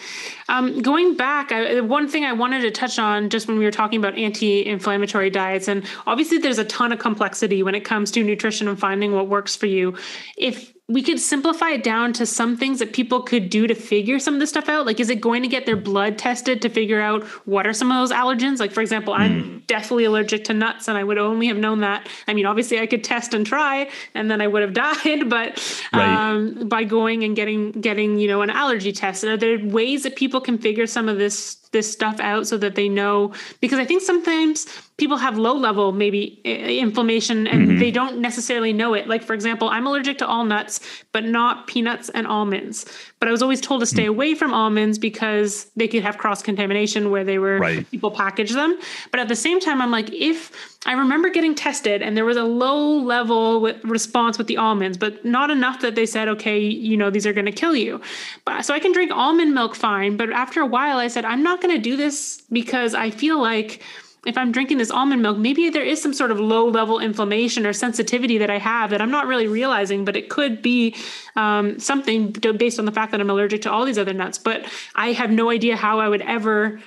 Um, going back, I, one thing I wanted to touch on just when we were talking about anti inflammatory diets, and obviously there's a ton of complexity when it comes to nutrition and finding what works for you. If we could simplify it down to some things that people could do to figure some of this stuff out. Like, is it going to get their blood tested to figure out what are some of those allergens? Like, for example, mm. I'm hmm. definitely allergic to nuts, and I would only have known that. I mean, obviously, I could test and try, and then I would have died. But right. um, by going and getting getting you know an allergy test, are there ways that people can figure some of this this stuff out so that they know? Because I think sometimes people have low level maybe inflammation and mm-hmm. they don't necessarily know it like for example i'm allergic to all nuts but not peanuts and almonds but i was always told to stay mm-hmm. away from almonds because they could have cross contamination where they were right. people package them but at the same time i'm like if i remember getting tested and there was a low level response with the almonds but not enough that they said okay you know these are going to kill you but so i can drink almond milk fine but after a while i said i'm not going to do this because i feel like if I'm drinking this almond milk, maybe there is some sort of low level inflammation or sensitivity that I have that I'm not really realizing, but it could be um, something based on the fact that I'm allergic to all these other nuts. But I have no idea how I would ever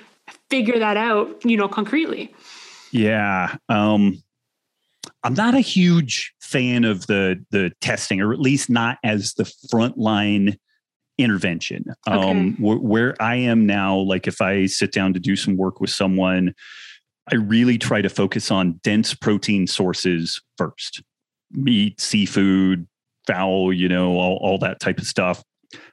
figure that out, you know, concretely. Yeah. Um, I'm not a huge fan of the the testing, or at least not as the frontline intervention. Okay. Um, where, where I am now, like if I sit down to do some work with someone, I really try to focus on dense protein sources first meat, seafood, fowl, you know, all, all that type of stuff.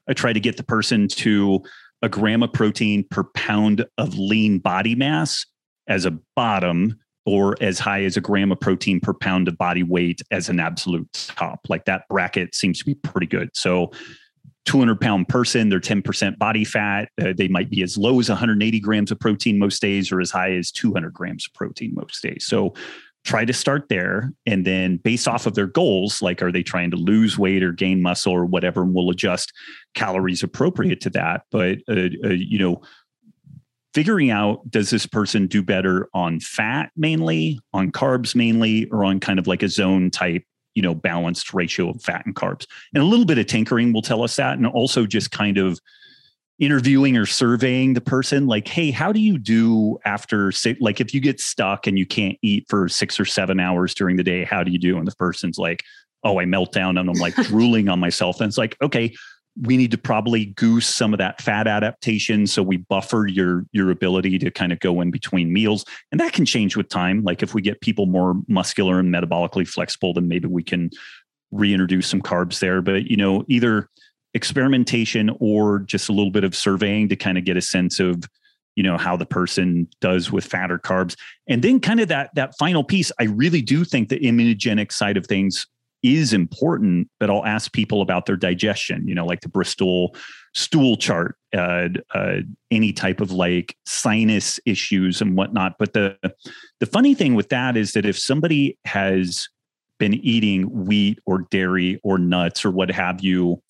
I try to get the person to a gram of protein per pound of lean body mass as a bottom or as high as a gram of protein per pound of body weight as an absolute top. Like that bracket seems to be pretty good. So 200 pound person, they're 10% body fat. Uh, they might be as low as 180 grams of protein most days or as high as 200 grams of protein most days. So try to start there. And then based off of their goals, like are they trying to lose weight or gain muscle or whatever, and we'll adjust calories appropriate to that. But, uh, uh, you know, figuring out does this person do better on fat mainly, on carbs mainly, or on kind of like a zone type you know balanced ratio of fat and carbs. And a little bit of tinkering will tell us that and also just kind of interviewing or surveying the person like hey how do you do after like if you get stuck and you can't eat for six or seven hours during the day how do you do? And the person's like oh i melt down and i'm like drooling on myself. And it's like okay we need to probably goose some of that fat adaptation so we buffer your your ability to kind of go in between meals. And that can change with time. Like if we get people more muscular and metabolically flexible then maybe we can reintroduce some carbs there. But you know either experimentation or just a little bit of surveying to kind of get a sense of you know how the person does with fat or carbs. And then kind of that that final piece i really do think the immunogenic side of things is important, but I'll ask people about their digestion, you know, like the Bristol stool chart, uh, uh, any type of like sinus issues and whatnot. But the the funny thing with that is that if somebody has been eating wheat or dairy or nuts or what have you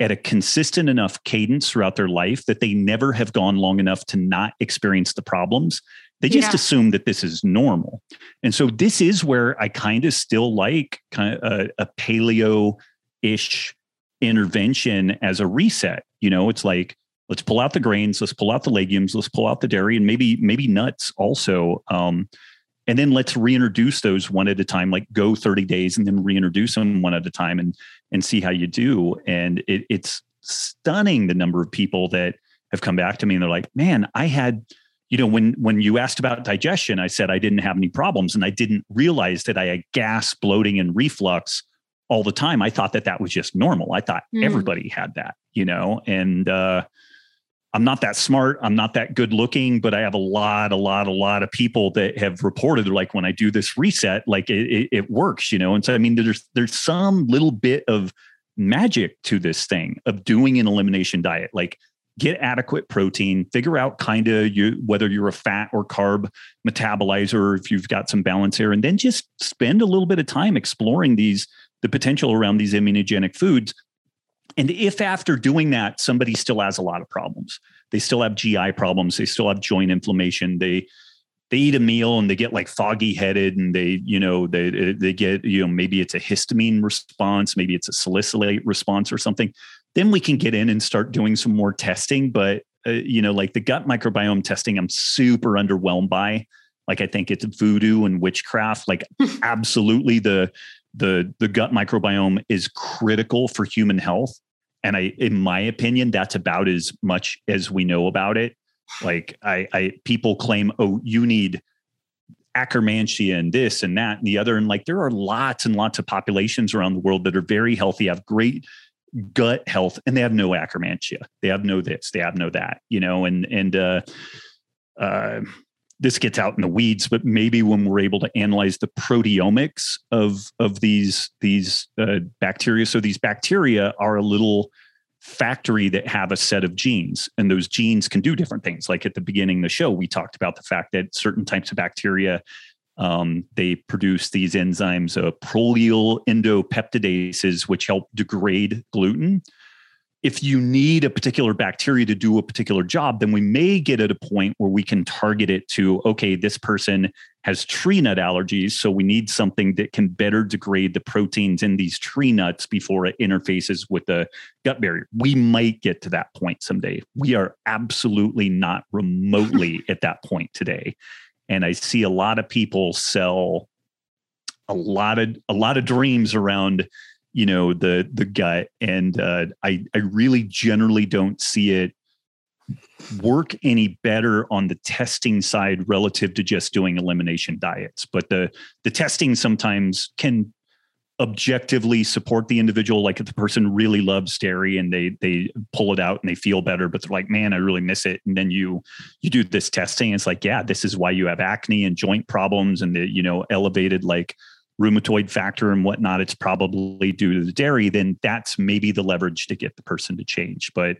at a consistent enough cadence throughout their life that they never have gone long enough to not experience the problems they just yeah. assume that this is normal. And so this is where I kind of still like kind of a, a paleo ish intervention as a reset. You know, it's like, let's pull out the grains, let's pull out the legumes, let's pull out the dairy and maybe, maybe nuts also. Um, and then let's reintroduce those one at a time, like go 30 days and then reintroduce them one at a time and, and see how you do. And it, it's stunning the number of people that have come back to me and they're like, man, I had, you know when when you asked about digestion i said i didn't have any problems and i didn't realize that i had gas bloating and reflux all the time. I thought that that was just normal. I thought mm. everybody had that you know and uh, i'm not that smart. I'm not that good looking but i have a lot a lot a lot of people that have reported like when i do this reset like it, it, it works you know? And so i mean there's there's some little bit of magic to this thing of doing an elimination diet. Like get adequate protein, figure out kind of you whether you're a fat or carb metabolizer, if you've got some balance here, and then just spend a little bit of time exploring these the potential around these immunogenic foods. And if after doing that, somebody still has a lot of problems, they still have GI problems, they still have joint inflammation, they they eat a meal and they get like foggy headed and they you know they they get you know maybe it's a histamine response maybe it's a salicylate response or something then we can get in and start doing some more testing. But, uh, you know, like the gut microbiome testing, I'm super underwhelmed by. Like, I think it's voodoo and witchcraft. Like, absolutely, the, the, the gut microbiome is critical for human health. And I, in my opinion, that's about as much as we know about it. Like, I, I people claim, oh, you need Akkermansia and this and that and the other. And like there are lots and lots of populations around the world that are very healthy, have great gut health and they have no Akkermansia. They have no this they have no that you know and and uh uh this gets out in the weeds but maybe when we're able to analyze the proteomics of of these these uh, bacteria so these bacteria are a little factory that have a set of genes and those genes can do different things. Like at the beginning of the show we talked about the fact that certain types of bacteria um, they produce these enzymes, uh, prolyl endopeptidases, which help degrade gluten. if you need a particular bacteria to do a particular job, then we may get at a point where we can target it to, okay, this person has tree nut allergies. So we need something that can better degrade the proteins in these tree nuts before it interfaces with the gut barrier. We might get to that point someday. We are absolutely not remotely at that point today. And I see a lot of people sell a lot of a lot of dreams around you know the the gut. And uh, i i really generally don't see it work any better on the testing side relative to just doing elimination diets. But the the testing sometimes can objectively support the individual. Like if the person really loves dairy and they they pull it out and they feel better but they're like man i really miss it. And then you you do this testing it's like yeah this is why you have acne and joint problems and the you know elevated like rheumatoid factor and whatnot, it's probably due to the dairy, then that's maybe the leverage to get the person to change. But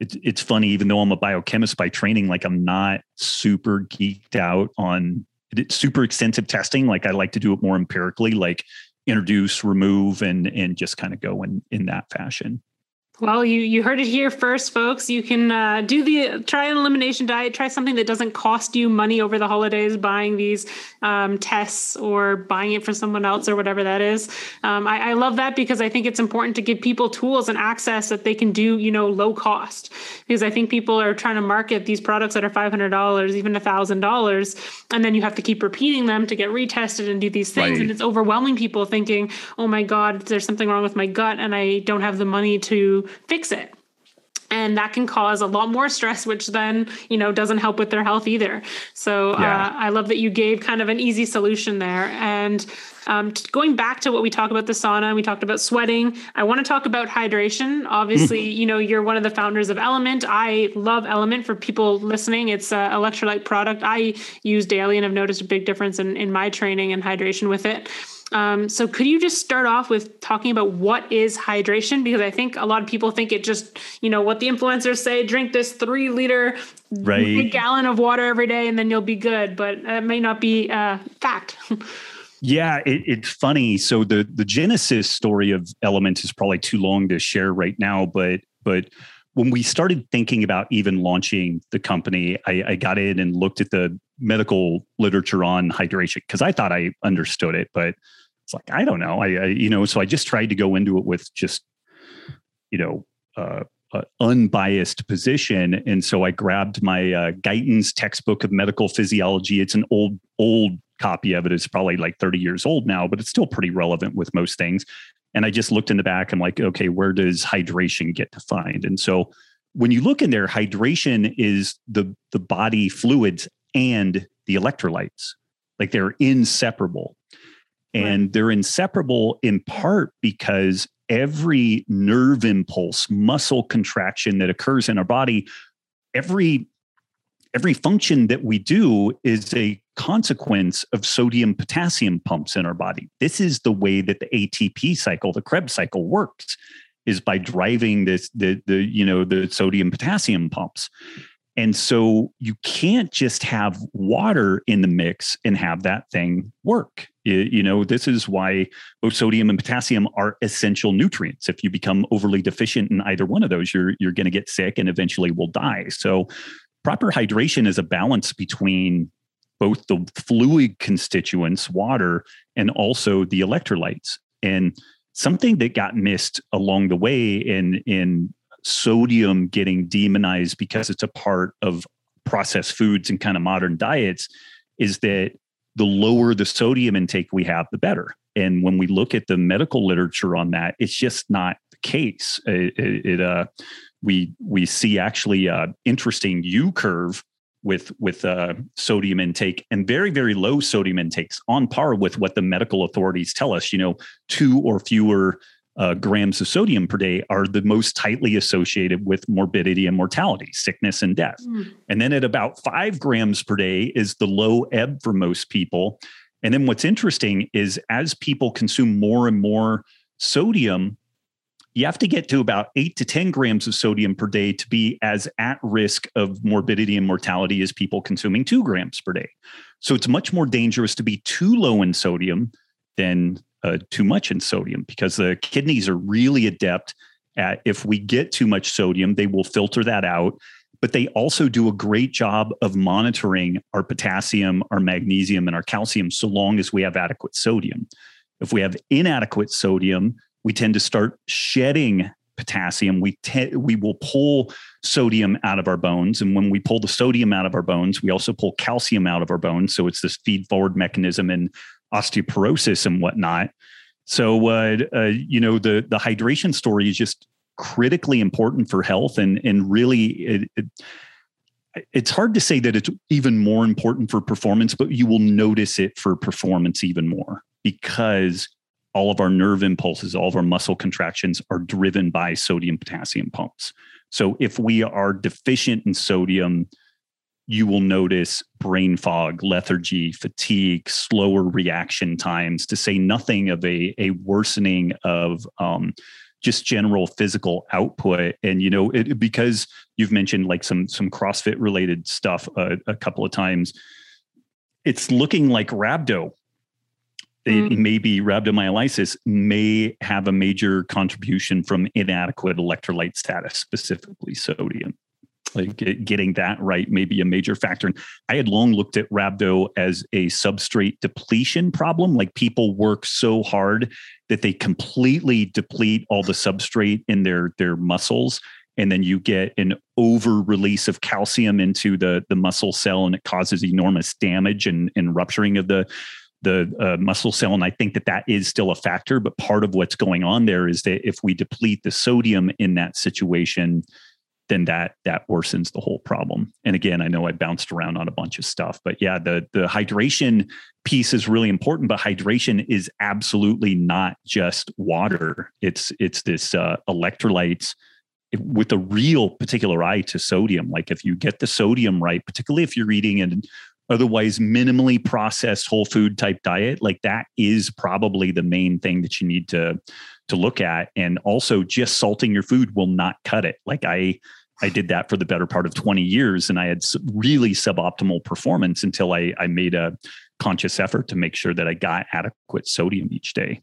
it's it's funny, even though I'm a biochemist by training, like I'm not super geeked out on super extensive testing. Like I like to do it more empirically, like introduce, remove, and and just kind of go in in that fashion. Well, you you heard it here first, folks. You can uh, do the try an elimination diet. Try something that doesn't cost you money over the holidays, buying these um, tests or buying it for someone else or whatever that is. Um, I, I, love that because I think it's important to give people tools and access that they can do, you know, low cost. Because I think people are trying to market these products that are five hundred dollars, even a thousand dollars, and then you have to keep repeating them to get retested and do these things, right. and it's overwhelming people thinking, "Oh my God, there's something wrong with my gut, and I don't have the money to." Fix it. And that can cause a lot more stress which then you know doesn't help with their health either. So uh, yeah. uh, i love that you gave kind of an easy solution there. And um, going back to what we talked about the sauna we talked about sweating i want to talk about hydration. Obviously you know you're one of the founders of LMNT. I love LMNT. For people listening it's an electrolyte product. I use daily and i've noticed a big difference in, in my training and hydration with it um, so could you just start off with talking about what is hydration? Because I think a lot of people think it just, you know, what the influencers say, drink this three liter right. gallon of water every day and then you'll be good. But it may not be uh, fact. yeah, it, it's funny. So the the genesis story of LMNT is probably too long to share right now, but but when we started thinking about even launching the company, I, I got in and looked at the medical literature on hydration because I thought I understood it, but it's like I don't know. I, I, you know, so I just tried to go into it with just you know uh, uh, unbiased position, and so I grabbed my uh, Guyton's textbook of medical physiology. It's an old old copy of it. It's probably like 30 years old now, but it's still pretty relevant with most things. And I just looked in the back. I'm like, okay, where does hydration get defined? And so when you look in there, hydration is the the body fluids and the electrolytes. Like they're inseparable. And right. they're inseparable in part because every nerve impulse, muscle contraction that occurs in our body, every every function that we do is a consequence of sodium potassium pumps in our body. This is the way that the ATP cycle, the Krebs cycle works is by driving this the the you know the sodium potassium pumps. And so you can't just have water in the mix and have that thing work. You know, this is why both sodium and potassium are essential nutrients. If you become overly deficient in either one of those, you're you're going to get sick and eventually will die. So proper hydration is a balance between both the fluid constituents, water, and also the electrolytes. And something that got missed along the way in in sodium getting demonized because it's a part of processed foods and kind of modern diets is that the lower the sodium intake we have, the better. And when we look at the medical literature on that, it's just not the case. It, it, it uh, we we see actually a interesting U curve with with uh, sodium intake and very very low sodium intakes on par with what the medical authorities tell us. You know, two or fewer uh, grams of sodium per day are the most tightly associated with morbidity and mortality, sickness and death. Mm. And then at about five grams per day is the low ebb for most people. And then what's interesting is as people consume more and more sodium, you have to get to about eight to 10 grams of sodium per day to be as at risk of morbidity and mortality as people consuming two grams per day. So it's much more dangerous to be too low in sodium than uh, too much in sodium because the kidneys are really adept at if we get too much sodium, they will filter that out. But they also do a great job of monitoring our potassium, our magnesium, and our calcium so long as we have adequate sodium. If we have inadequate sodium, we tend to start shedding potassium. We te- we will pull sodium out of our bones, and when we pull the sodium out of our bones, we also pull calcium out of our bones. So it's this feed forward mechanism in osteoporosis and whatnot. So uh, uh, you know the the hydration story is just critically important for health, and and really it, it, it's hard to say that it's even more important for performance, but you will notice it for performance even more because all of our nerve impulses, all of our muscle contractions are driven by sodium potassium pumps. So if we are deficient in sodium, you will notice brain fog, lethargy, fatigue, slower reaction times, to say nothing of a, a worsening of um, just general physical output. And you know, it, because you've mentioned like some some CrossFit related stuff a, a couple of times, it's looking like rhabdo mm. it may be rhabdomyolysis may have a major contribution from inadequate electrolyte status, specifically sodium. Like getting that right may be a major factor. And I had long looked at rhabdo as a substrate depletion problem. Like people work so hard that they completely deplete all the substrate in their their muscles and then you get an over release of calcium into the the muscle cell and it causes enormous damage and, and rupturing of the the uh, muscle cell. And I think that that is still a factor. But part of what's going on there is that if we deplete the sodium in that situation, then that that worsens the whole problem. And again, I know I bounced around on a bunch of stuff, but yeah, the the hydration piece is really important. But hydration is absolutely not just water. It's it's this uh, electrolytes with a real particular eye to sodium. Like if you get the sodium right, particularly if you're eating an otherwise minimally processed whole food type diet like that is probably the main thing that you need to to look at. And also just salting your food will not cut it. Like i i did that for the better part of 20 years and i had really suboptimal performance until i i made a conscious effort to make sure that i got adequate sodium each day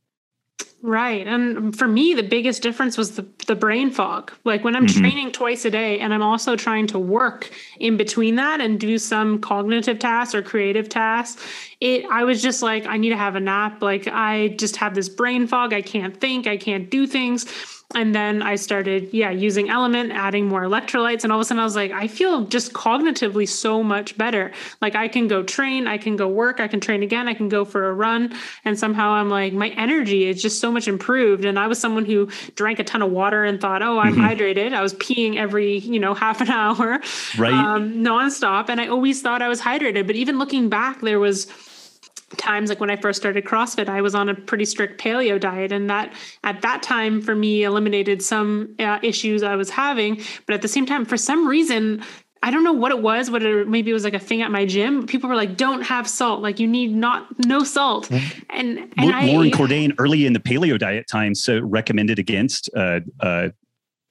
Right. And for me, the biggest difference was the, the brain fog. Like when I'm mm-hmm. training twice a day and I'm also trying to work in between that and do some cognitive tasks or creative tasks, it I was just like, I need to have a nap. Like I just have this brain fog. I can't think, I can't do things and then I started, yeah, using LMNT, adding more electrolytes. And all of a sudden I was like, I feel just cognitively so much better. Like I can go train, I can go work, I can train again, I can go for a run. And somehow I'm like, my energy is just so much improved. And I was someone who drank a ton of water and thought, oh, I'm mm-hmm. hydrated. I was peeing every, you know, half an hour, right. um, nonstop. And I always thought I was hydrated. But even looking back, there was, times like when I first started CrossFit, I was on a pretty strict paleo diet, and that at that time for me eliminated some uh, issues I was having. But at the same time, for some reason, I don't know what it was, whether maybe it was like a thing at my gym. People were like, "Don't have salt. Like you need not no salt." And and Loren I, Cordain early in the paleo diet times uh, recommended against uh, uh,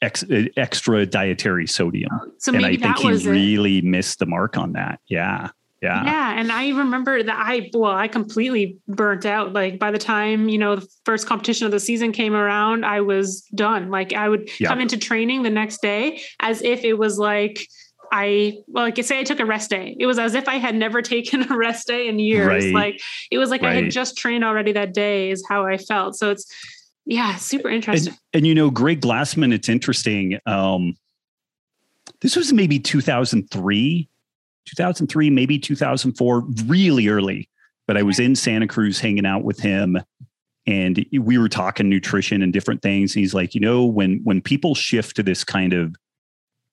ex, uh, extra dietary sodium. So and I think he really missed the mark on that. Yeah. Yeah. Yeah. And I remember that I, well, I completely burnt out. Like by the time, you know, the first competition of the season came around, I was done. Like I would yeah. come into training the next day as if it was like, I well, like I say, I took a rest day. It was as if I had never taken a rest day in years. Right. Like it was like right. I had just trained already that day. Is how I felt. So it's yeah, super interesting. And, and you know, Greg Glassman. It's interesting. Um, this was maybe 2003 2003, maybe 2004, really early. But I was in Santa Cruz hanging out with him and we were talking nutrition and different things. And he's like, you know, when when people shift to this kind of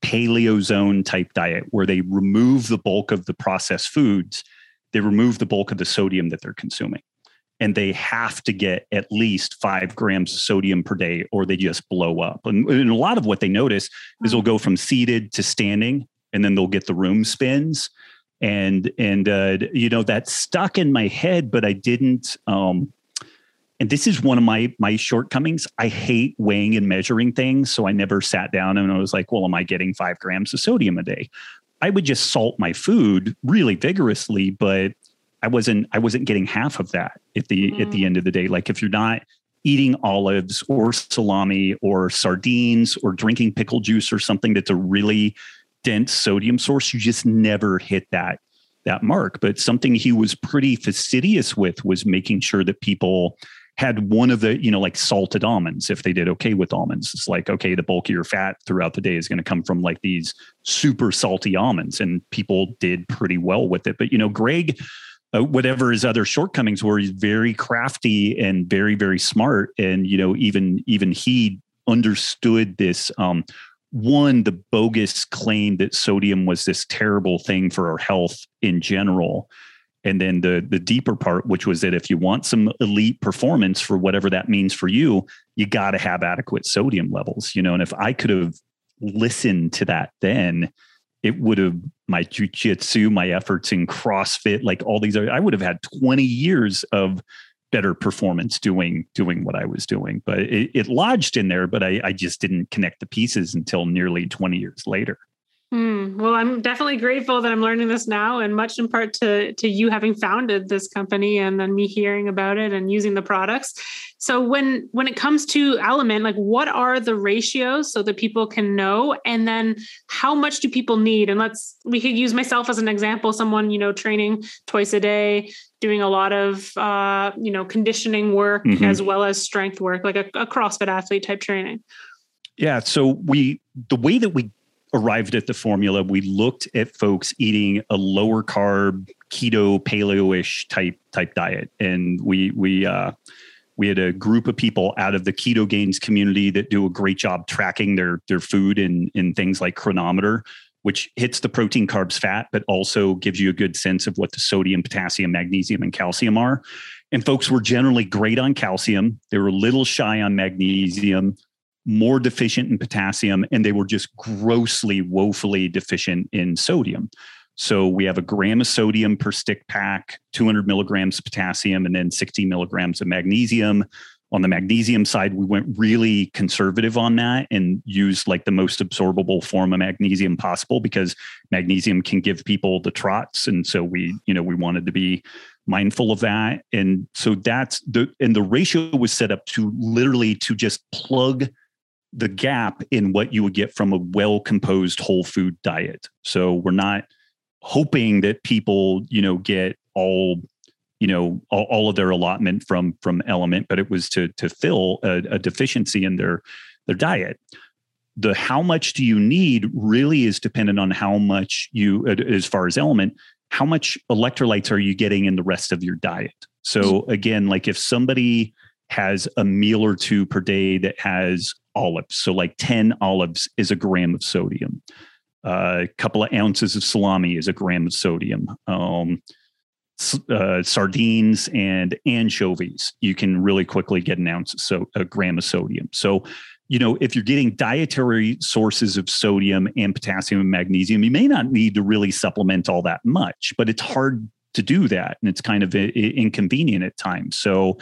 paleo zone type diet where they remove the bulk of the processed foods, they remove the bulk of the sodium that they're consuming. And they have to get at least five grams of sodium per day or they just blow up. And, and a lot of what they notice is they'll go from seated to standing and then they'll get the room spins and and uh, you know that stuck in my head but i didn't um and this is one of my my shortcomings i hate weighing and measuring things so i never sat down and i was like well am i getting five grams of sodium a day i would just salt my food really vigorously but i wasn't i wasn't getting half of that at the mm. at the mm. end of the day like if you're not eating olives or salami or sardines or drinking pickle juice or something that's a really dense sodium source, you just never hit that that mark. But something he was pretty fastidious with was making sure that people had one of the, you know, like salted almonds if they did okay with almonds. It's like, okay, the bulkier fat throughout the day is going to come from like these super salty almonds. And people did pretty well with it. But, you know, Greg, uh, whatever his other shortcomings were, he's very crafty and very, very smart. And, you know, even, even he understood this um, one the bogus claim that sodium was this terrible thing for our health in general. And then the the deeper part which was that if you want some elite performance for whatever that means for you you got to have adequate sodium levels you know? And if i could have listened to that then it would have my jujitsu my efforts in crossfit like all these i would have had 20 years of better performance doing doing what i was doing. But it, it lodged in there but I, I just didn't connect the pieces until nearly 20 years later Well, I'm definitely grateful that I'm learning this now, and much in part to to you having founded this company, and then me hearing about it and using the products. So when when it comes to LMNT, like what are the ratios so that people can know, and then how much do people need? And let's we could use myself as an example. Someone you know training twice a day, doing a lot of uh, you know conditioning work mm-hmm. as well as strength work, like a, a CrossFit athlete type training. Yeah. So we the way that we arrived at the formula, we looked at folks eating a lower carb, keto, paleo-ish type type diet, and we we uh, we had a group of people out of the Ketogains community that do a great job tracking their their food in in things like Cronometer, which hits the protein, carbs, fat, but also gives you a good sense of what the sodium, potassium, magnesium, and calcium are. And folks were generally great on calcium. They were a little shy on magnesium, more deficient in potassium and they were just grossly, woefully deficient in sodium. So we have a gram of sodium per stick pack, 200 milligrams of potassium, and then 60 milligrams of magnesium. On the magnesium side, we went really conservative on that and used like the most absorbable form of magnesium possible because magnesium can give people the trots. And so we, you know, we wanted to be mindful of that. And so that's the and the ratio was set up to literally to just plug the gap in what you would get from a well composed whole food diet. So we're not hoping that people, you know, get all you know all, all of their allotment from from LMNT but it was to to fill a, a deficiency in their their diet. The how much do you need really is dependent on how much you uh, as far as LMNT how much electrolytes are you getting in the rest of your diet? So mm-hmm. again like if somebody has a meal or two per day that has olives. So, like 10 olives is a gram of sodium. Uh, a couple of ounces of salami is a gram of sodium. Um, uh, sardines and anchovies, you can really quickly get an ounce, so a gram of sodium. So, you know, if you're getting dietary sources of sodium and potassium and magnesium, you may not need to really supplement all that much, but it's hard to do that, and it's kind of inconvenient at times. So,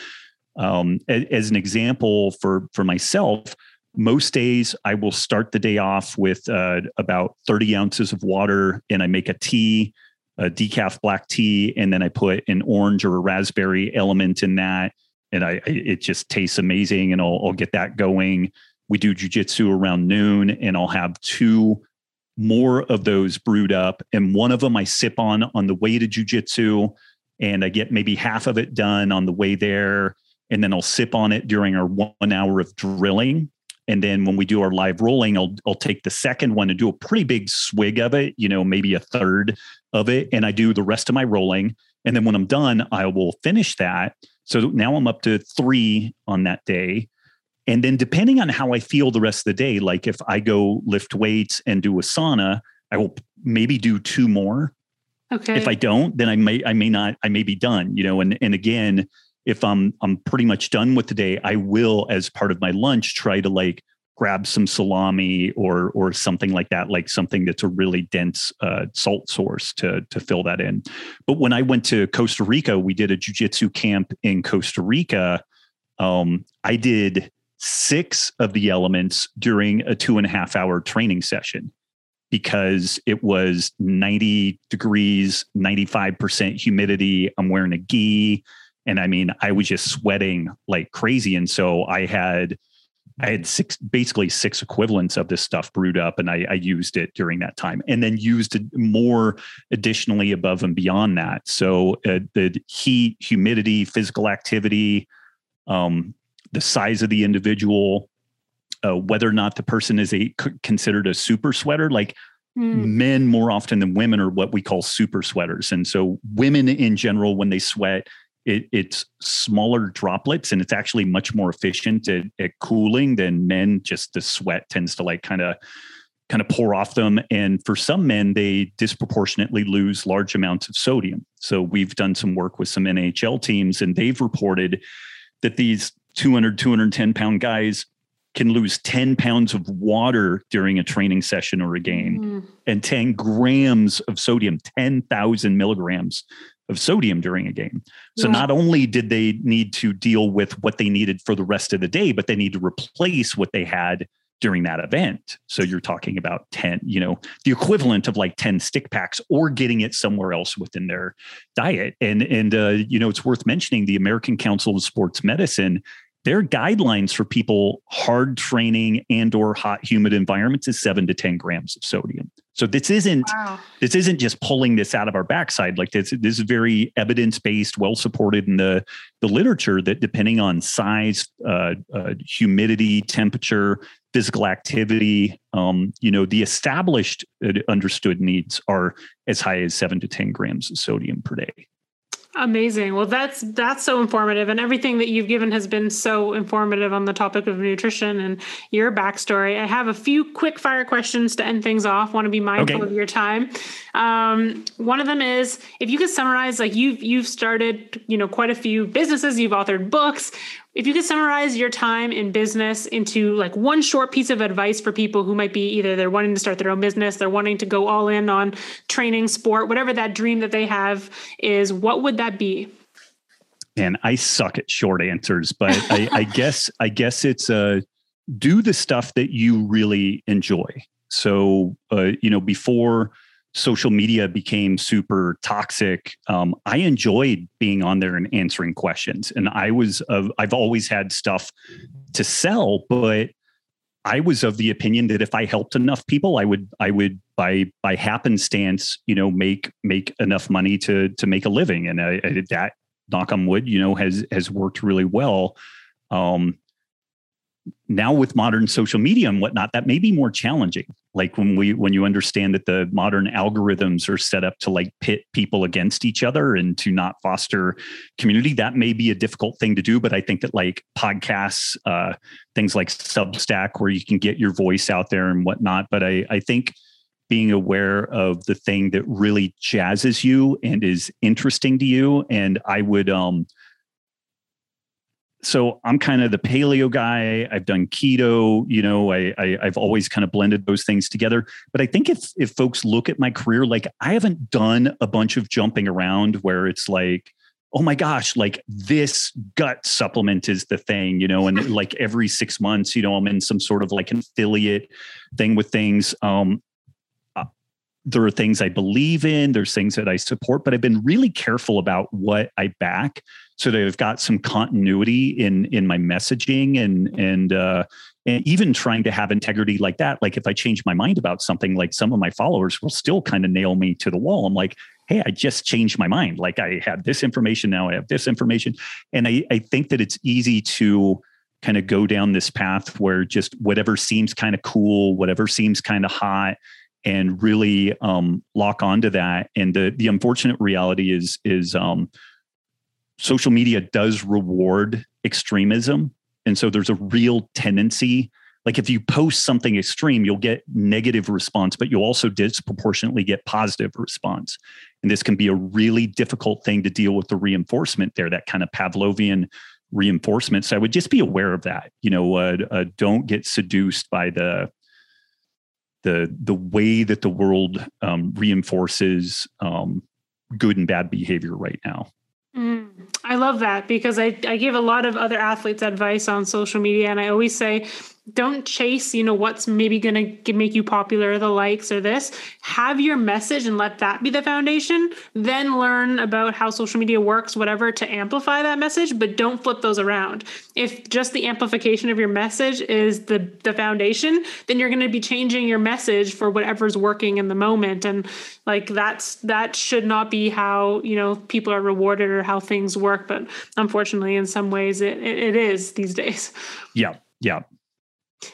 um, as an example for for myself, most days I will start the day off with uh, about 30 ounces of water and I make a tea, a decaf black tea, and then I put an orange or a raspberry LMNT in that. And I, it just tastes amazing and I'll, I'll get that going. We do jujitsu around noon and I'll have two more of those brewed up. And one of them I sip on on the way to jujitsu and I get maybe half of it done on the way there. And then I'll sip on it during our one hour of drilling and then when we do our live rolling, I'll, I'll take the second one and do a pretty big swig of it, you know, maybe a third of it. And I do the rest of my rolling. And then when I'm done, I will finish that. So now I'm up to three on that day. And then depending on how I feel the rest of the day, like if I go lift weights and do a sauna, I will maybe do two more. Okay. If I don't, then I may I may not I may be done, you know, and and again, if I'm I'm pretty much done with the day, I will, as part of my lunch, try to like grab some salami or or something like that, like something that's a really dense uh, salt source to to fill that in. But when I went to Costa Rica, we did a jujitsu camp in Costa Rica. Um, I did six of the LMNTs during a two and a half hour training session because it was 90 degrees, 95% humidity. I'm wearing a gi And I mean, I was just sweating like crazy. And so I had I had six, basically six equivalents of this stuff brewed up, and I, I, used it during that time, and then used more additionally above and beyond that. So uh, the heat, humidity, physical activity, um, the size of the individual, uh, whether or not the person is a considered a super sweater, like. Mm. Men more often than women are what we call super sweaters. And so, women in general, when they sweat, it, it's smaller droplets and it's actually much more efficient at, at cooling than men. Just the sweat tends to like kind of kind of pour off them. And for some men, they disproportionately lose large amounts of sodium. So we've done some work with some NHL teams and they've reported that these 200, 210 pound guys can lose 10 pounds of water during a training session or a game mm. and 10 grams of sodium, 10,000 milligrams of sodium during a game. So yeah. not only did they need to deal with what they needed for the rest of the day, but they need to replace what they had during that event. So you're talking about 10, you know, the equivalent of like 10 stick packs or getting it somewhere else within their diet. And and uh, you know, it's worth mentioning the American Council of Sports Medicine their guidelines for people hard training and or hot humid environments is 7 to 10 grams of sodium. So this isn't wow. this isn't just pulling this out of our backside. Like this this is very evidence based well supported in the the literature that depending on size uh, uh, humidity temperature physical activity um, you know the established uh, understood needs are as high as 7 to 10 grams of sodium per day Amazing. Well, that's that's so informative, and everything that you've given has been so informative on the topic of nutrition and your backstory. I have a few quick fire questions to end things off. Want to be mindful okay. of your time. Um, one of them is if you could summarize, like you've you've started, you know, quite a few businesses, you've authored books. If you could summarize your time in business into like one short piece of advice for people who might be either they're wanting to start their own business, they're wanting to go all in on training, sport, whatever that dream that they have is, what would that be? And I suck at short answers, but I, I guess I guess it's uh, do the stuff that you really enjoy. So uh, you know before social media became super toxic, um, I enjoyed being on there and answering questions. And I was, uh, I've always had stuff to sell, but I was of the opinion that if I helped enough people, I would, I would by by happenstance, you know, make make enough money to to make a living. And I, I that knock on wood, you know, has has worked really well. Um, now with modern social media and whatnot that may be more challenging. Like when we when you understand that the modern algorithms are set up to like pit people against each other and to not foster community that may be a difficult thing to do. But i think that like podcasts uh, things like substack where you can get your voice out there and whatnot. But i i think being aware of the thing that really jazzes you and is interesting to you and i would um so I'm kind of the paleo guy. I've done keto. You know, I, I have always kind of blended those things together. But I think if if folks look at my career, like I haven't done a bunch of jumping around where it's like, oh my gosh, like this gut supplement is the thing, you know, and like every six months, you know, I'm in some sort of like an affiliate thing with things. Um, uh, there are things I believe in. There's things that I support, but I've been really careful about what I back so they've got some continuity in in my messaging and and uh, and even trying to have integrity like that. Like if I change my mind about something, like some of my followers will still kind of nail me to the wall. I'm like, hey, I just changed my mind. Like I had this information now, I have this information, and I I think that it's easy to kind of go down this path where just whatever seems kind of cool, whatever seems kind of hot and really um, lock onto that. And the the unfortunate reality is is um, social media does reward extremism. And so there's a real tendency. Like if you post something extreme, you'll get negative response, but you'll also disproportionately get positive response. And this can be a really difficult thing to deal with the reinforcement there, that kind of Pavlovian reinforcement. So I would just be aware of that. You know, uh, uh, don't get seduced by the the the way that the world um, reinforces um, good and bad behavior right now. Mm, I love that because I, I give a lot of other athletes advice on social media, and I always say don't chase you know what's maybe going to make you popular the likes or this. Have your message and let that be the foundation. Then learn about how social media works whatever to amplify that message but don't flip those around. If just the amplification of your message is the the foundation then you're going to be changing your message for whatever's working in the moment and like that's that should not be how you know people are rewarded or how things work but unfortunately in some ways it, it, it is these days yeah yeah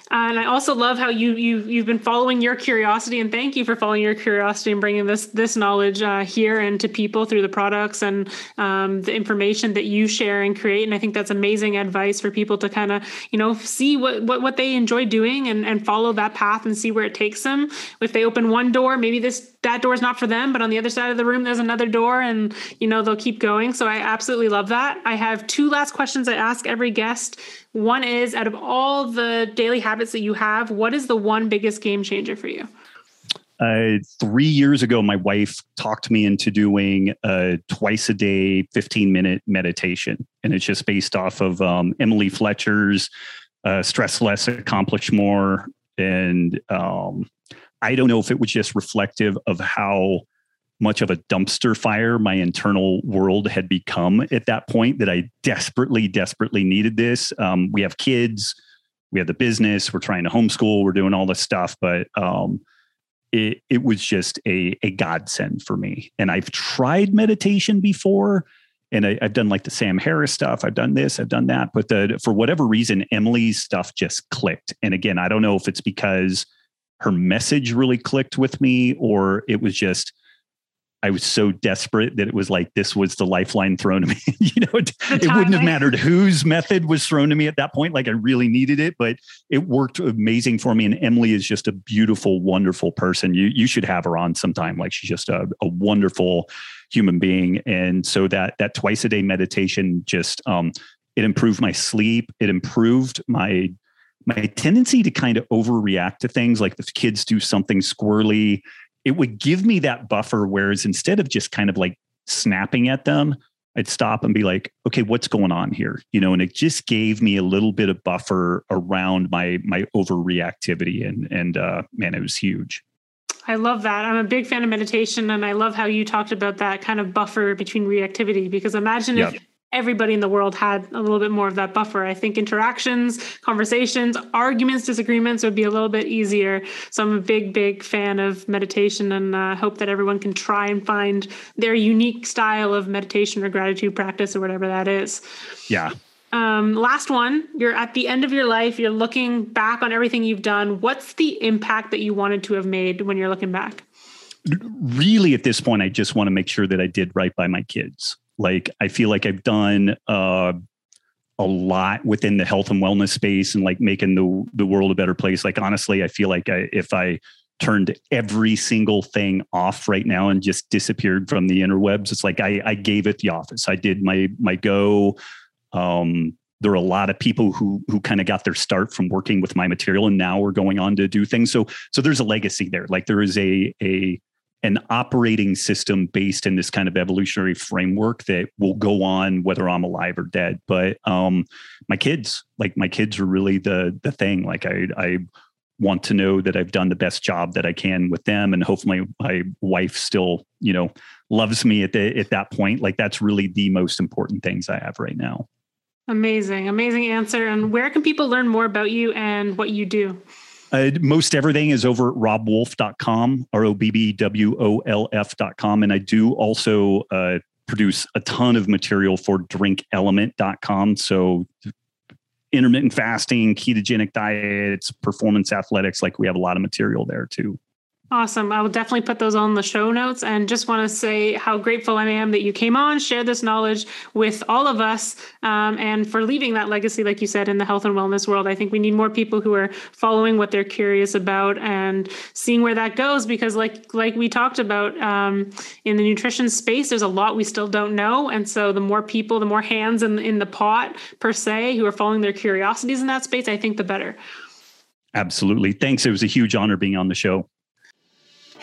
and I also love how you you you've been following your curiosity, and thank you for following your curiosity and bringing this this knowledge uh, here and to people through the products and um, the information that you share and create. And I think that's amazing advice for people to kind of you know see what, what what they enjoy doing and and follow that path and see where it takes them. If they open one door, maybe this that door is not for them, but on the other side of the room there's another door, and you know they'll keep going. So I absolutely love that. I have two last questions I ask every guest. One is out of all the daily habits that you have, what is the one biggest game changer for you? Uh, three years ago, my wife talked me into doing a twice a day, 15 minute meditation. And it's just based off of um, Emily Fletcher's uh, Stress Less, Accomplish More. And um, I don't know if it was just reflective of how much of a dumpster fire my internal world had become at that point that I desperately, desperately needed this. Um, we have kids, we have the business, we're trying to homeschool, we're doing all this stuff, but um, it, it was just a, a godsend for me. And I've tried meditation before. And I, have done like the Sam Harris stuff. I've done this, I've done that. But the, for whatever reason, Emily's stuff just clicked. And again, I don't know if it's because her message really clicked with me or it was just I was so desperate that it was like this was the lifeline thrown to me. you know, it, it wouldn't have mattered whose method was thrown to me at that point. Like I really needed it, but it worked amazing for me. And Emily is just a beautiful, wonderful person. You you should have her on sometime. Like she's just a, a wonderful human being. And so that that twice a day meditation just um, it improved my sleep. It improved my my tendency to kind of overreact to things. Like if kids do something squirrely it would give me that buffer. Whereas instead of just kind of like snapping at them, I'd stop and be like, okay, what's going on here? You know, and it just gave me a little bit of buffer around my my overreactivity. And and uh man, it was huge. I love that. I'm a big fan of meditation and I love how you talked about that kind of buffer between reactivity because imagine yep. if everybody in the world had a little bit more of that buffer. I think interactions, conversations, arguments, disagreements would be a little bit easier. So I'm a big, big fan of meditation and uh, hope that everyone can try and find their unique style of meditation or gratitude practice or whatever that is. Yeah. Um, last one, you're at the end of your life, you're looking back on everything you've done. What's the impact that you wanted to have made when you're looking back? Really, at this point, I just want to make sure that I did right by my kids. Like I feel like I've done uh, a lot within the health and wellness space and like making the the world a better place. Like honestly, I feel like I, if I turned every single thing off right now and just disappeared from the interwebs, it's like I, I gave it the office. I did my my go. Um, there are a lot of people who who kind of got their start from working with my material and now we're going on to do things so so there's a legacy there like there is a a an operating system based in this kind of evolutionary framework that will go on whether I'm alive or dead. But um, my kids, like my kids, are really the the thing. Like I I want to know that I've done the best job that I can with them, and hopefully my, wife still you know loves me at the at that point. Like that's really the most important things I have right now. Amazing, amazing answer. And where can people learn more about you and what you do? Uh, most everything is over at robbwolf.com, R O B B W O L F.com. And I do also uh, produce a ton of material for drinklmnt.com. So intermittent fasting, ketogenic diets, performance athletics, like we have a lot of material there too. Awesome. I will definitely put those on the show notes and just want to say how grateful I am that you came on, shared this knowledge with all of us, um, and for leaving that legacy, like you said, in the health and wellness world. I think we need more people who are following what they're curious about and seeing where that goes because, like, like we talked about um, in the nutrition space, there's a lot we still don't know. And so the more people, the more hands in, in the pot, per se, who are following their curiosities in that space, I think the better. Absolutely. Thanks. It was a huge honor being on the show.